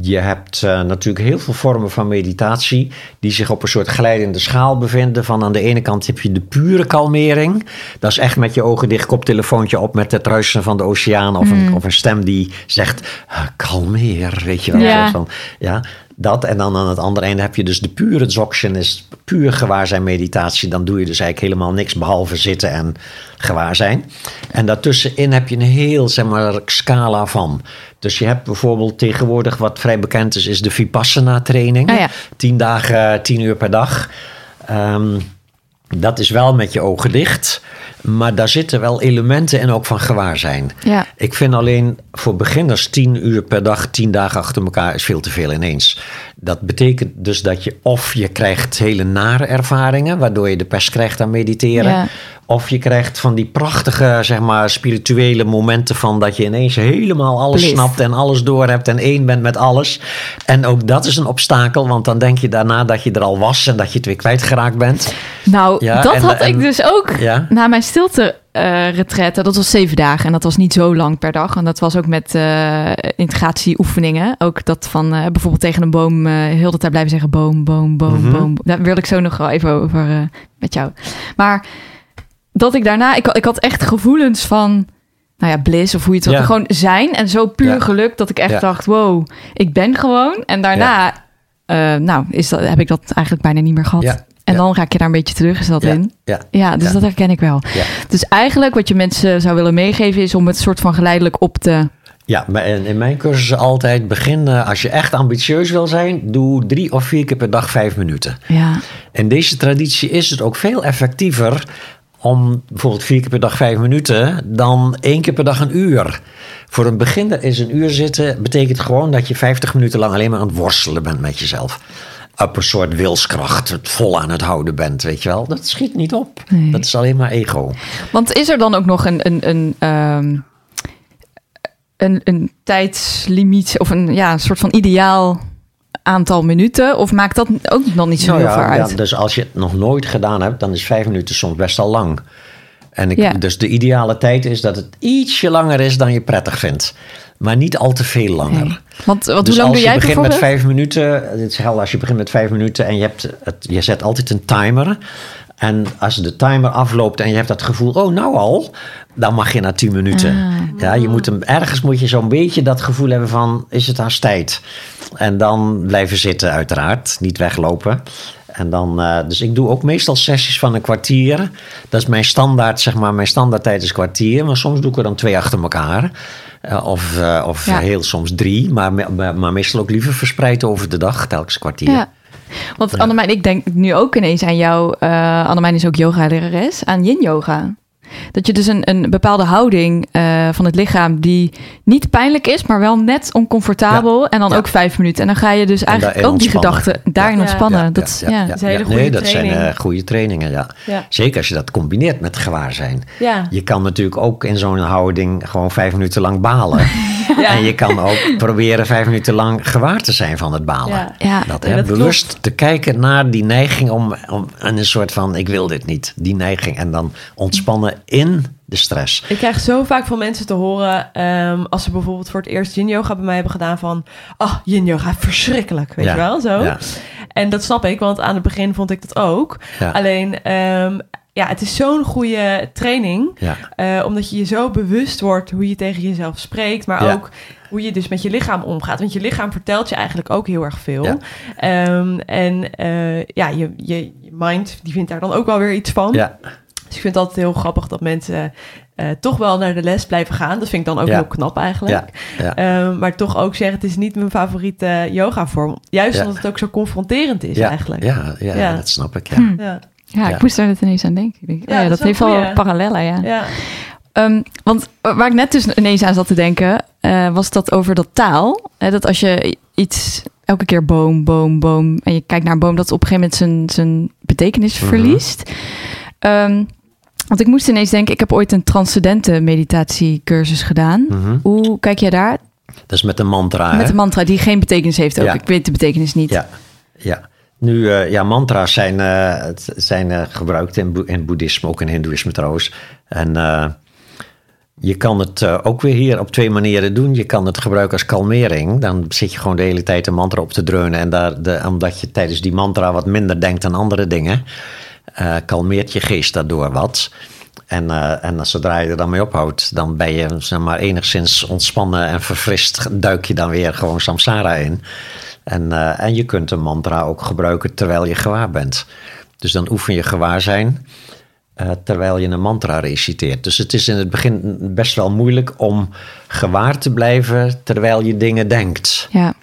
S3: je hebt eh, natuurlijk heel veel vormen van meditatie die zich op een soort glijdende schaal bevinden. Van aan de ene kant heb je de pure kalmering. Dat is echt met je ogen dicht, koptelefoontje op met het ruisen van de oceaan. Of, een, of een stem die zegt, "Ah, kalmeer, weet je wel.
S2: Ja.
S3: Van, ja, dat. En dan aan het andere einde heb je dus de pure Dzogchen, is puur gewaarzijn meditatie. Dan doe je dus eigenlijk helemaal niks behalve zitten en gewaarzijn. En daartussenin heb je een heel, zeg maar, scala van. Dus je hebt bijvoorbeeld tegenwoordig, wat vrij bekend is, is de Vipassana training.
S2: Ah ja.
S3: Tien dagen, tien uur per dag. Ehm, dat is wel met je ogen dicht. Maar daar zitten wel elementen in ook van gewaarzijn.
S2: Ja.
S3: Ik vind alleen voor beginners 10 uur per dag, 10 dagen achter elkaar is veel te veel ineens. Dat betekent dus dat je of je krijgt hele nare ervaringen, waardoor je de pers krijgt aan mediteren.
S2: Ja.
S3: Of je krijgt van die prachtige, zeg maar, spirituele momenten van dat je ineens helemaal alles
S2: Bliss.
S3: snapt en alles door hebt en één bent met alles. En ook dat is een obstakel, want dan denk je daarna dat je er al was en dat je het weer kwijtgeraakt bent.
S2: Nou,
S3: Ja,
S2: dat
S3: en-
S2: had
S3: en-
S2: ik dus ook
S3: Ja.
S2: na mijn stilte eh retraite. Dat was zeven dagen en dat was niet zo lang per dag. En dat was ook met eh integratieoefeningen. Ook dat van eh, bijvoorbeeld tegen een boom heel de tijd blijven zeggen boom, boom, boom,
S3: Mhm.
S2: boom. Daar wil ik zo nog wel even over met jou. Maar dat ik daarna, ik, ik had echt gevoelens van, nou ja, bliss of hoe je het wil.
S3: Ja.
S2: Gewoon zijn en zo puur
S3: Ja.
S2: geluk dat ik echt
S3: Ja.
S2: dacht, wow, ik ben gewoon. En daarna, nou, is dat, heb ik dat eigenlijk bijna niet meer gehad. En
S3: Ja.
S2: dan raak je daar een beetje terug, is dat
S3: Ja,
S2: in.
S3: ja,
S2: Ja, dus dat herken ik wel. Dus eigenlijk wat je mensen zou willen meegeven is om het soort van geleidelijk op te...
S3: Ja, maar in mijn cursussen altijd begin, als je echt ambitieus wil zijn, doe drie of vier keer per dag vijf minuten.
S2: Ja,
S3: In deze traditie is het ook veel effectiever om bijvoorbeeld vier keer per dag vijf minuten dan één keer per dag een uur. Voor een beginner is een uur zitten betekent gewoon dat je 50 minuten lang alleen maar aan het worstelen bent met jezelf. Op een soort wilskracht, het vol aan het houden bent, weet je wel. Dat schiet niet op.
S2: Nee.
S3: Dat is alleen maar ego.
S2: want is er dan ook nog een, een, een, ehm, een, een tijdslimiet of een, ja, een soort van ideaal aantal minuten? Of maakt dat ook nog niet zo
S3: Nou
S2: heel
S3: ja,
S2: uit?
S3: ja, dus als je het nog nooit gedaan hebt, dan is vijf minuten soms best al lang. En ik,
S2: Ja.
S3: Dus de ideale tijd is dat het ietsje langer is dan je prettig vindt. Maar niet al te veel langer.
S2: Nee. Want,
S3: dus
S2: hoe lang
S3: als
S2: doe jij
S3: je begint met vijf minuten, het is hel als je begint met vijf minuten en je, hebt het, je zet altijd een timer. En als de timer afloopt en je hebt dat gevoel, oh nou al, dan mag je na tien minuten.
S2: Ah.
S3: Ja, je moet hem, ergens moet je zo'n beetje dat gevoel hebben van, is het haast tijd? En dan blijven zitten uiteraard, niet weglopen. En dan, eh, dus ik doe ook meestal sessies van een kwartier. Dat is mijn standaard, zeg maar, mijn standaardtijd is kwartier. Maar soms doe ik er dan twee achter elkaar. Eh, of eh, of
S2: Ja.
S3: heel soms drie, maar, maar, maar meestal ook liever verspreid over de dag, telkens kwartier.
S2: Ja. Want Annemijn, ik denk nu ook ineens aan jou. eh Annemijn is ook yoga-lerares, aan yin-yoga. Dat je dus een, een bepaalde houding eh, van het lichaam die niet pijnlijk is, maar wel net oncomfortabel. En dan
S3: Ja.
S2: ook vijf minuten. En dan ga je dus
S3: En
S2: eigenlijk ook die gedachten daarin
S1: Ja.
S2: ontspannen. dat is, ja.
S1: is een hele
S3: Nee,
S1: goede
S3: dat zijn eh, goede trainingen, ja.
S1: Ja.
S3: Zeker als je dat combineert met gewaarzijn.
S1: Ja.
S3: Je kan natuurlijk ook in zo'n houding gewoon vijf minuten lang balen. [LAUGHS]
S1: Ja.
S3: En je kan ook proberen vijf minuten lang gewaar te zijn van het balen.
S1: Ja.
S2: Ja.
S3: Dat,
S1: Ja,
S3: hè,
S1: dat
S3: bewust te kijken naar die neiging om, om en een soort van ik wil dit niet. Die neiging en dan ontspannen in de stress.
S1: Ik krijg zo vaak van mensen te horen, ehm, als ze bijvoorbeeld voor het eerst yin yoga bij mij hebben gedaan van, ah, yin yoga, verschrikkelijk, weet
S3: Ja,
S1: je wel, zo.
S3: ja.
S1: En dat snap ik, want aan het begin vond ik dat ook.
S3: Ja.
S1: Alleen, ehm, ja, het is zo'n goede training, eh, omdat je je zo bewust wordt hoe je tegen jezelf spreekt, maar ook hoe je dus met je lichaam omgaat. Want je lichaam vertelt je eigenlijk ook heel erg veel. Ehm, en eh, ja, je, je, je mind, die vindt daar dan ook wel weer iets van.
S3: Ja.
S1: Dus ik vind het altijd heel grappig dat mensen eh, toch wel naar de les blijven gaan. Dat vind ik dan ook
S3: Ja.
S1: heel knap eigenlijk.
S3: Ja. Ja.
S1: Ehm, maar toch ook zeggen, het is niet mijn favoriete yoga-vorm. Juist
S3: Ja.
S1: omdat het ook zo confronterend is
S3: Ja.
S1: eigenlijk.
S3: Ja, ja,
S1: Ja.
S3: dat snap ik. Ja.
S2: Hm.
S1: Ja,
S2: Ja,
S3: Ja.
S2: ik moest daar net ineens aan denken. Ik denk,
S1: Ja,
S2: ja,
S1: dat
S2: dat,
S1: is wel
S2: heeft wel parallellen, ja.
S1: ja.
S2: Ehm, want waar ik net dus ineens aan zat te denken, eh, was dat over dat taal. Hè, dat als je iets elke keer boom, boom, boom, en je kijkt naar een boom, dat op een gegeven moment zijn, zijn betekenis
S3: Mhm.
S2: verliest. Ehm, want ik moest ineens denken, ik heb ooit een transcendente meditatiecursus gedaan.
S3: Mhm.
S2: Hoe kijk jij daar?
S3: Dat is met een mantra. hè?
S2: Met een mantra die geen betekenis heeft ook.
S3: Ja.
S2: Ik weet de betekenis niet.
S3: Ja, ja. Nu, eh, ja, mantra's zijn, eh, zijn eh, gebruikt in, in boeddhisme, ook in hindoeïsme trouwens. En je kan het ook weer hier op twee manieren doen. Je kan het gebruiken als kalmering. Dan zit je gewoon de hele tijd een mantra op te dreunen. En daar, de, omdat je tijdens die mantra wat minder denkt aan andere dingen, eh, kalmeert je geest daardoor wat. En, eh, en zodra je er dan mee ophoudt, dan ben je zeg maar, enigszins ontspannen en verfrist. Duik je dan weer gewoon samsara in. En, eh, en je kunt een mantra ook gebruiken terwijl je gewaar bent. Dus dan oefen je gewaarzijn eh terwijl je een mantra reciteert. Dus het is in het begin best wel moeilijk om gewaar te blijven terwijl je dingen denkt.
S2: Ja.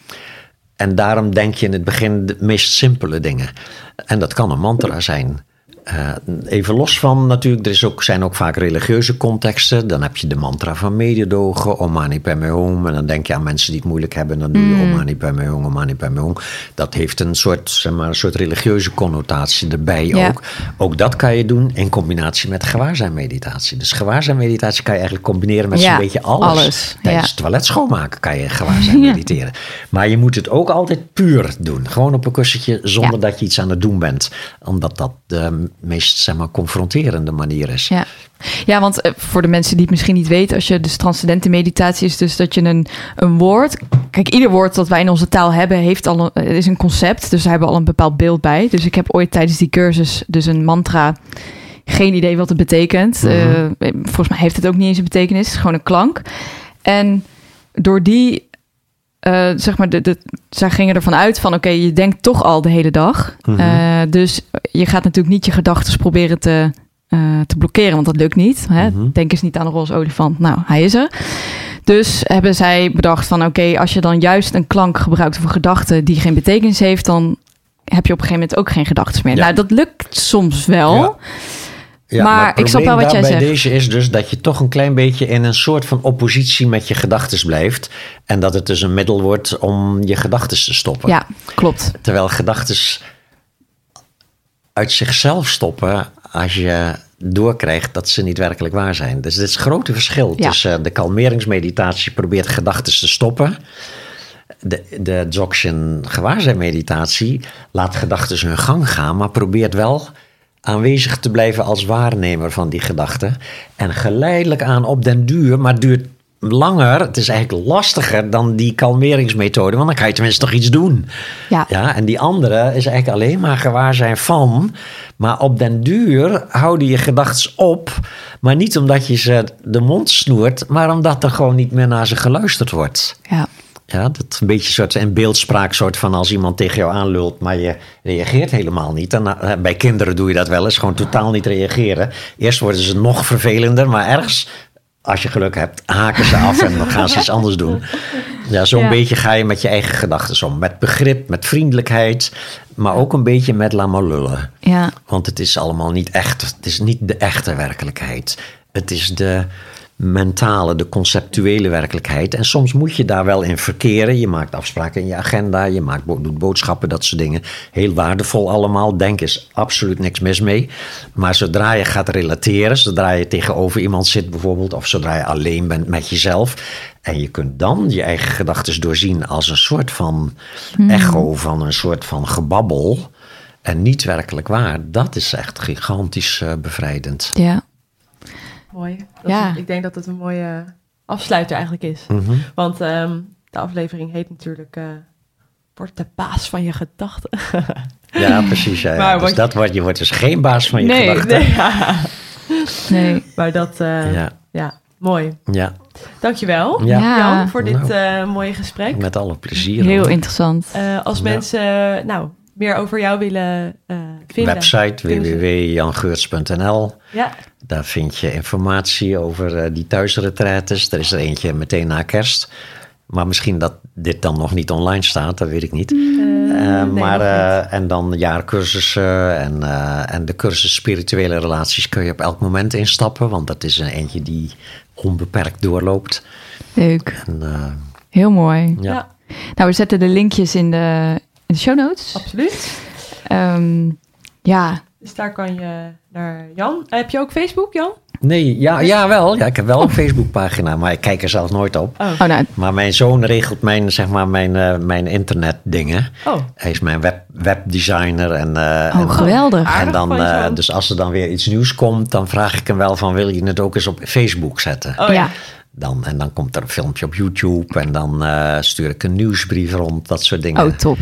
S3: En daarom denk je in het begin de meest simpele dingen. En dat kan een mantra zijn. Eh, even los van natuurlijk, er is ook, zijn ook vaak religieuze contexten. Dan heb je de mantra van mededogen, Om mani padme hum. En dan denk je aan mensen die het moeilijk hebben. Dan doe je Om mani padme hum, Om mani padme hum. Dat heeft een soort, zeg maar, een soort religieuze connotatie erbij
S2: Ja.
S3: ook. Ook dat kan je doen in combinatie met gewaarzijnmeditatie. Dus gewaarzijnmeditatie kan je eigenlijk combineren met
S2: Ja,
S3: zo'n beetje alles.
S2: alles,
S3: Tijdens
S2: ja.
S3: het toilet schoonmaken kan je gewaarzijn [LAUGHS] mediteren. Maar je moet het ook altijd puur doen. Gewoon op een kussentje zonder dat je iets aan het doen bent. Omdat dat de meest zeg maar, confronterende manier is.
S2: Ja. ja, want eh, voor de mensen die het misschien niet weten, als je dus transcendente meditatie is dus dat je een, een woord. Kijk, ieder woord dat wij in onze taal hebben, heeft al een, is een concept. Dus daar hebben we al een bepaald beeld bij. Dus ik heb ooit tijdens die cursus dus een mantra. Geen idee wat het betekent. Eh, volgens mij heeft het ook niet eens een betekenis. Het is gewoon een klank. En door die, eh, zeg maar, de, de, zij gingen ervan uit van... oké, je denkt toch al de hele dag. Eh, dus je gaat natuurlijk niet je gedachten proberen te, eh, te blokkeren... want dat lukt niet. Hè? Denk eens niet aan een roze olifant. Nou, hij is er. Dus hebben zij bedacht van... oké, als je dan juist een klank gebruikt of een gedachte... die geen betekenis heeft... dan heb je op een gegeven moment ook geen gedachten meer.
S3: Ja.
S2: Nou, dat lukt soms wel...
S3: Ja. Ja,
S2: Maar ik snap wel wat jij
S3: bij
S2: zegt.
S3: deze is dus dat je toch een klein beetje in een soort van oppositie met je gedachten blijft. En dat het dus een middel wordt om je gedachten te stoppen.
S2: Ja, klopt.
S3: Terwijl gedachten uit zichzelf stoppen als je doorkrijgt dat ze niet werkelijk waar zijn. Dus dit is het grote verschil
S2: Ja.
S3: tussen de kalmeringsmeditatie probeert gedachten te stoppen. De, de Dzogchen gewaarzijnmeditatie laat gedachten hun gang gaan, maar probeert wel aanwezig te blijven als waarnemer van die gedachten. En geleidelijk aan op den duur, maar het duurt langer, het is eigenlijk lastiger dan die kalmeringsmethode, want dan kan je tenminste toch iets doen.
S2: Ja.
S3: Ja, en die andere is eigenlijk alleen maar gewaar zijn van. Maar op den duur houden je gedachten op. Maar niet omdat je ze de mond snoert, maar omdat er gewoon niet meer naar ze geluisterd wordt.
S2: Ja.
S3: Ja, dat een beetje soort in beeldspraak soort van als iemand tegen jou aanlult, maar je reageert helemaal niet. En eh, bij kinderen doe je dat wel eens, gewoon totaal niet reageren. Eerst worden ze nog vervelender, maar ergens, als je geluk hebt, haken ze af en dan gaan ze iets [LAUGHS] anders doen. Ja, zo'n
S2: Ja.
S3: beetje ga je met je eigen gedachten om. Met begrip, met vriendelijkheid, maar ook een beetje met laat maar lullen.
S2: Ja.
S3: Want het is allemaal niet echt. Het is niet de echte werkelijkheid. Het is de mentale, de conceptuele werkelijkheid. En soms moet je daar wel in verkeren. Je maakt afspraken in je agenda, je maakt, doet boodschappen, dat soort dingen. Heel waardevol allemaal. Denk is absoluut niks mis mee. Maar zodra je gaat relateren, zodra je tegenover iemand zit bijvoorbeeld, of zodra je alleen bent met jezelf. En je kunt dan je eigen gedachten doorzien als een soort van echo van een soort van gebabbel. En niet werkelijk waar. Dat is echt gigantisch eh, bevrijdend.
S2: Ja.
S1: Mooi. Dat
S2: Ja.
S1: is- ik denk dat het een mooie afsluiter eigenlijk is.
S3: Mhm.
S1: Want ehm, de aflevering heet natuurlijk... eh Word de baas van je gedachten. [LAUGHS]
S3: Ja, precies. Ja, Dus dat wordt, je wordt dus geen baas van je
S2: Nee,
S3: gedachten.
S1: Nee, ja. [LAUGHS]
S2: Nee.
S1: Maar dat... eh,
S3: Ja.
S1: ja. mooi.
S3: Ja,
S1: Dankjewel,
S3: Ja.
S1: Jan, voor dit
S3: Nou.
S1: eh, mooie gesprek.
S3: met alle plezier.
S2: Heel
S3: hoor.
S2: interessant.
S1: Eh, als
S3: Ja.
S1: mensen nou, meer over jou willen eh, vinden...
S3: Website www.jangeurts.nl.
S1: Ja,
S3: Daar vind je informatie over eh, die thuisretretes. Er is er eentje meteen na kerst. Maar misschien dat dit dan nog niet online staat, dat weet ik niet.
S1: eh,
S3: Eh,
S1: nee,
S3: maar,
S1: niet.
S3: eh, en dan jaarcursussen en, eh, en de cursus spirituele relaties kun je op elk moment instappen. Want dat is een eentje die onbeperkt doorloopt.
S2: Leuk.
S3: En,
S2: Heel mooi.
S3: ja.
S1: ja.
S2: Nou, we zetten de linkjes in de, in de show notes.
S1: absoluut.
S2: Ehm, ja,
S1: Dus daar kan je naar Jan. heb je ook Facebook, Jan?
S3: Nee, ja, ja, wel. Ja, ik heb wel een Facebookpagina, maar ik kijk er zelf nooit op.
S1: Oh,
S2: oh nou,
S3: Maar mijn zoon regelt mijn, zeg maar, mijn, eh, mijn internetdingen.
S1: oh.
S3: Hij is mijn web, webdesigner. En, eh,
S2: oh
S3: en,
S2: geweldig.
S3: en
S1: Aardig
S3: dan, eh, dus als er dan weer iets nieuws komt, dan vraag ik hem wel van wil je het ook eens op Facebook zetten?
S1: Oh ja.
S2: ja.
S3: Dan, en dan komt er een filmpje op YouTube en dan eh, stuur ik een nieuwsbrief rond, dat soort dingen.
S2: Oh, top.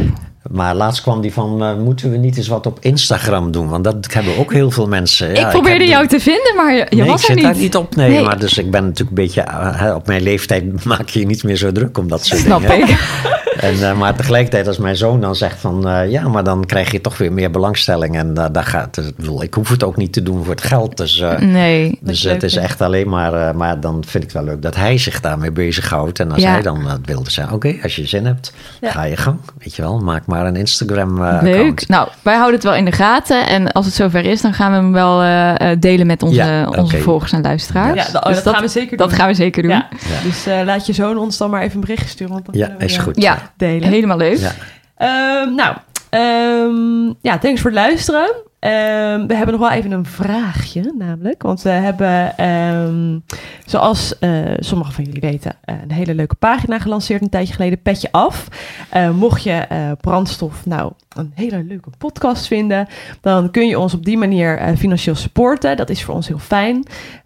S3: Maar laatst kwam die van, eh, moeten we niet eens wat op Instagram doen? Want dat hebben ook heel veel mensen. Ja,
S2: ik probeerde jou te vinden, maar je, je
S3: nee,
S2: was
S3: ik
S2: er
S3: zit
S2: niet.
S3: daar niet op. Nee,
S2: Nee.
S3: maar dus ik ben natuurlijk een beetje... eh, op mijn leeftijd [LAUGHS] maak je je niet meer zo druk om dat soort
S2: Snap
S3: dingen.
S2: ik. [LAUGHS]
S3: En, eh, maar tegelijkertijd als mijn zoon dan zegt van... eh, ja, maar dan krijg je toch weer meer belangstelling. En uh, daar gaat, ik, bedoel, ik hoef het ook niet te doen voor het geld. Dus, uh,
S2: nee.
S3: dus het is echt alleen maar... Uh, maar dan vind ik het wel leuk dat hij zich daarmee bezighoudt. En als ja. hij dan dat wilde zeggen... Oké, okay, als je zin hebt, ja. ga je gang. Weet je wel, maak maar een Instagram uh,
S2: Leuk.
S3: account.
S2: Nou, wij houden het wel in de gaten. En als het zover is, dan gaan we hem wel delen met onze, ja, onze volgers en luisteraars.
S1: Ja, dat, dus dat, gaan we zeker
S2: doen. Dat gaan we zeker doen.
S1: Dus laat je zoon ons dan maar even een berichtje sturen. Want dan
S3: ja, is goed.
S2: Ja, delen. helemaal leuk.
S1: Ja. Um, nou, um, ja, thanks voor het luisteren. Um, we hebben nog wel even een vraagje, namelijk. Want we hebben, um, zoals uh, sommigen van jullie weten, uh, een hele leuke pagina gelanceerd een tijdje geleden, Petje Af. Uh, mocht je brandstof nou een hele leuke podcast vinden, dan kun je ons op die manier financieel supporten. Dat is voor ons heel fijn.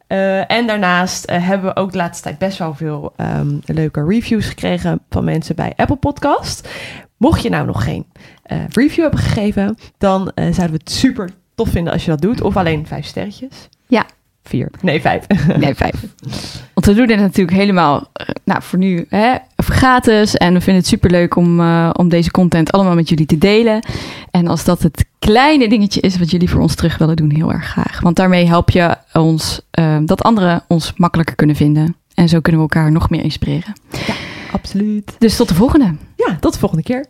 S1: Uh, en daarnaast uh, hebben we ook de laatste tijd best wel veel um, leuke reviews gekregen van mensen bij Apple Podcast. Mocht je nou nog geen uh, review hebben gegeven, dan zouden we het super tof vinden als je dat doet. Of alleen vijf sterretjes.
S2: Ja.
S1: Vier. Nee, vijf. [LAUGHS]
S2: Nee, vijf. Want we doen dit natuurlijk helemaal, nou voor nu, hè, gratis. En we vinden het superleuk om, uh, om deze content allemaal met jullie te delen. En als dat het kleine dingetje is wat jullie voor ons terug willen doen, heel erg graag. Want daarmee help je ons uh, dat anderen ons makkelijker kunnen vinden. En zo kunnen we elkaar nog meer inspireren.
S1: Ja, absoluut.
S2: Dus tot de volgende.
S1: Ja, tot de volgende keer.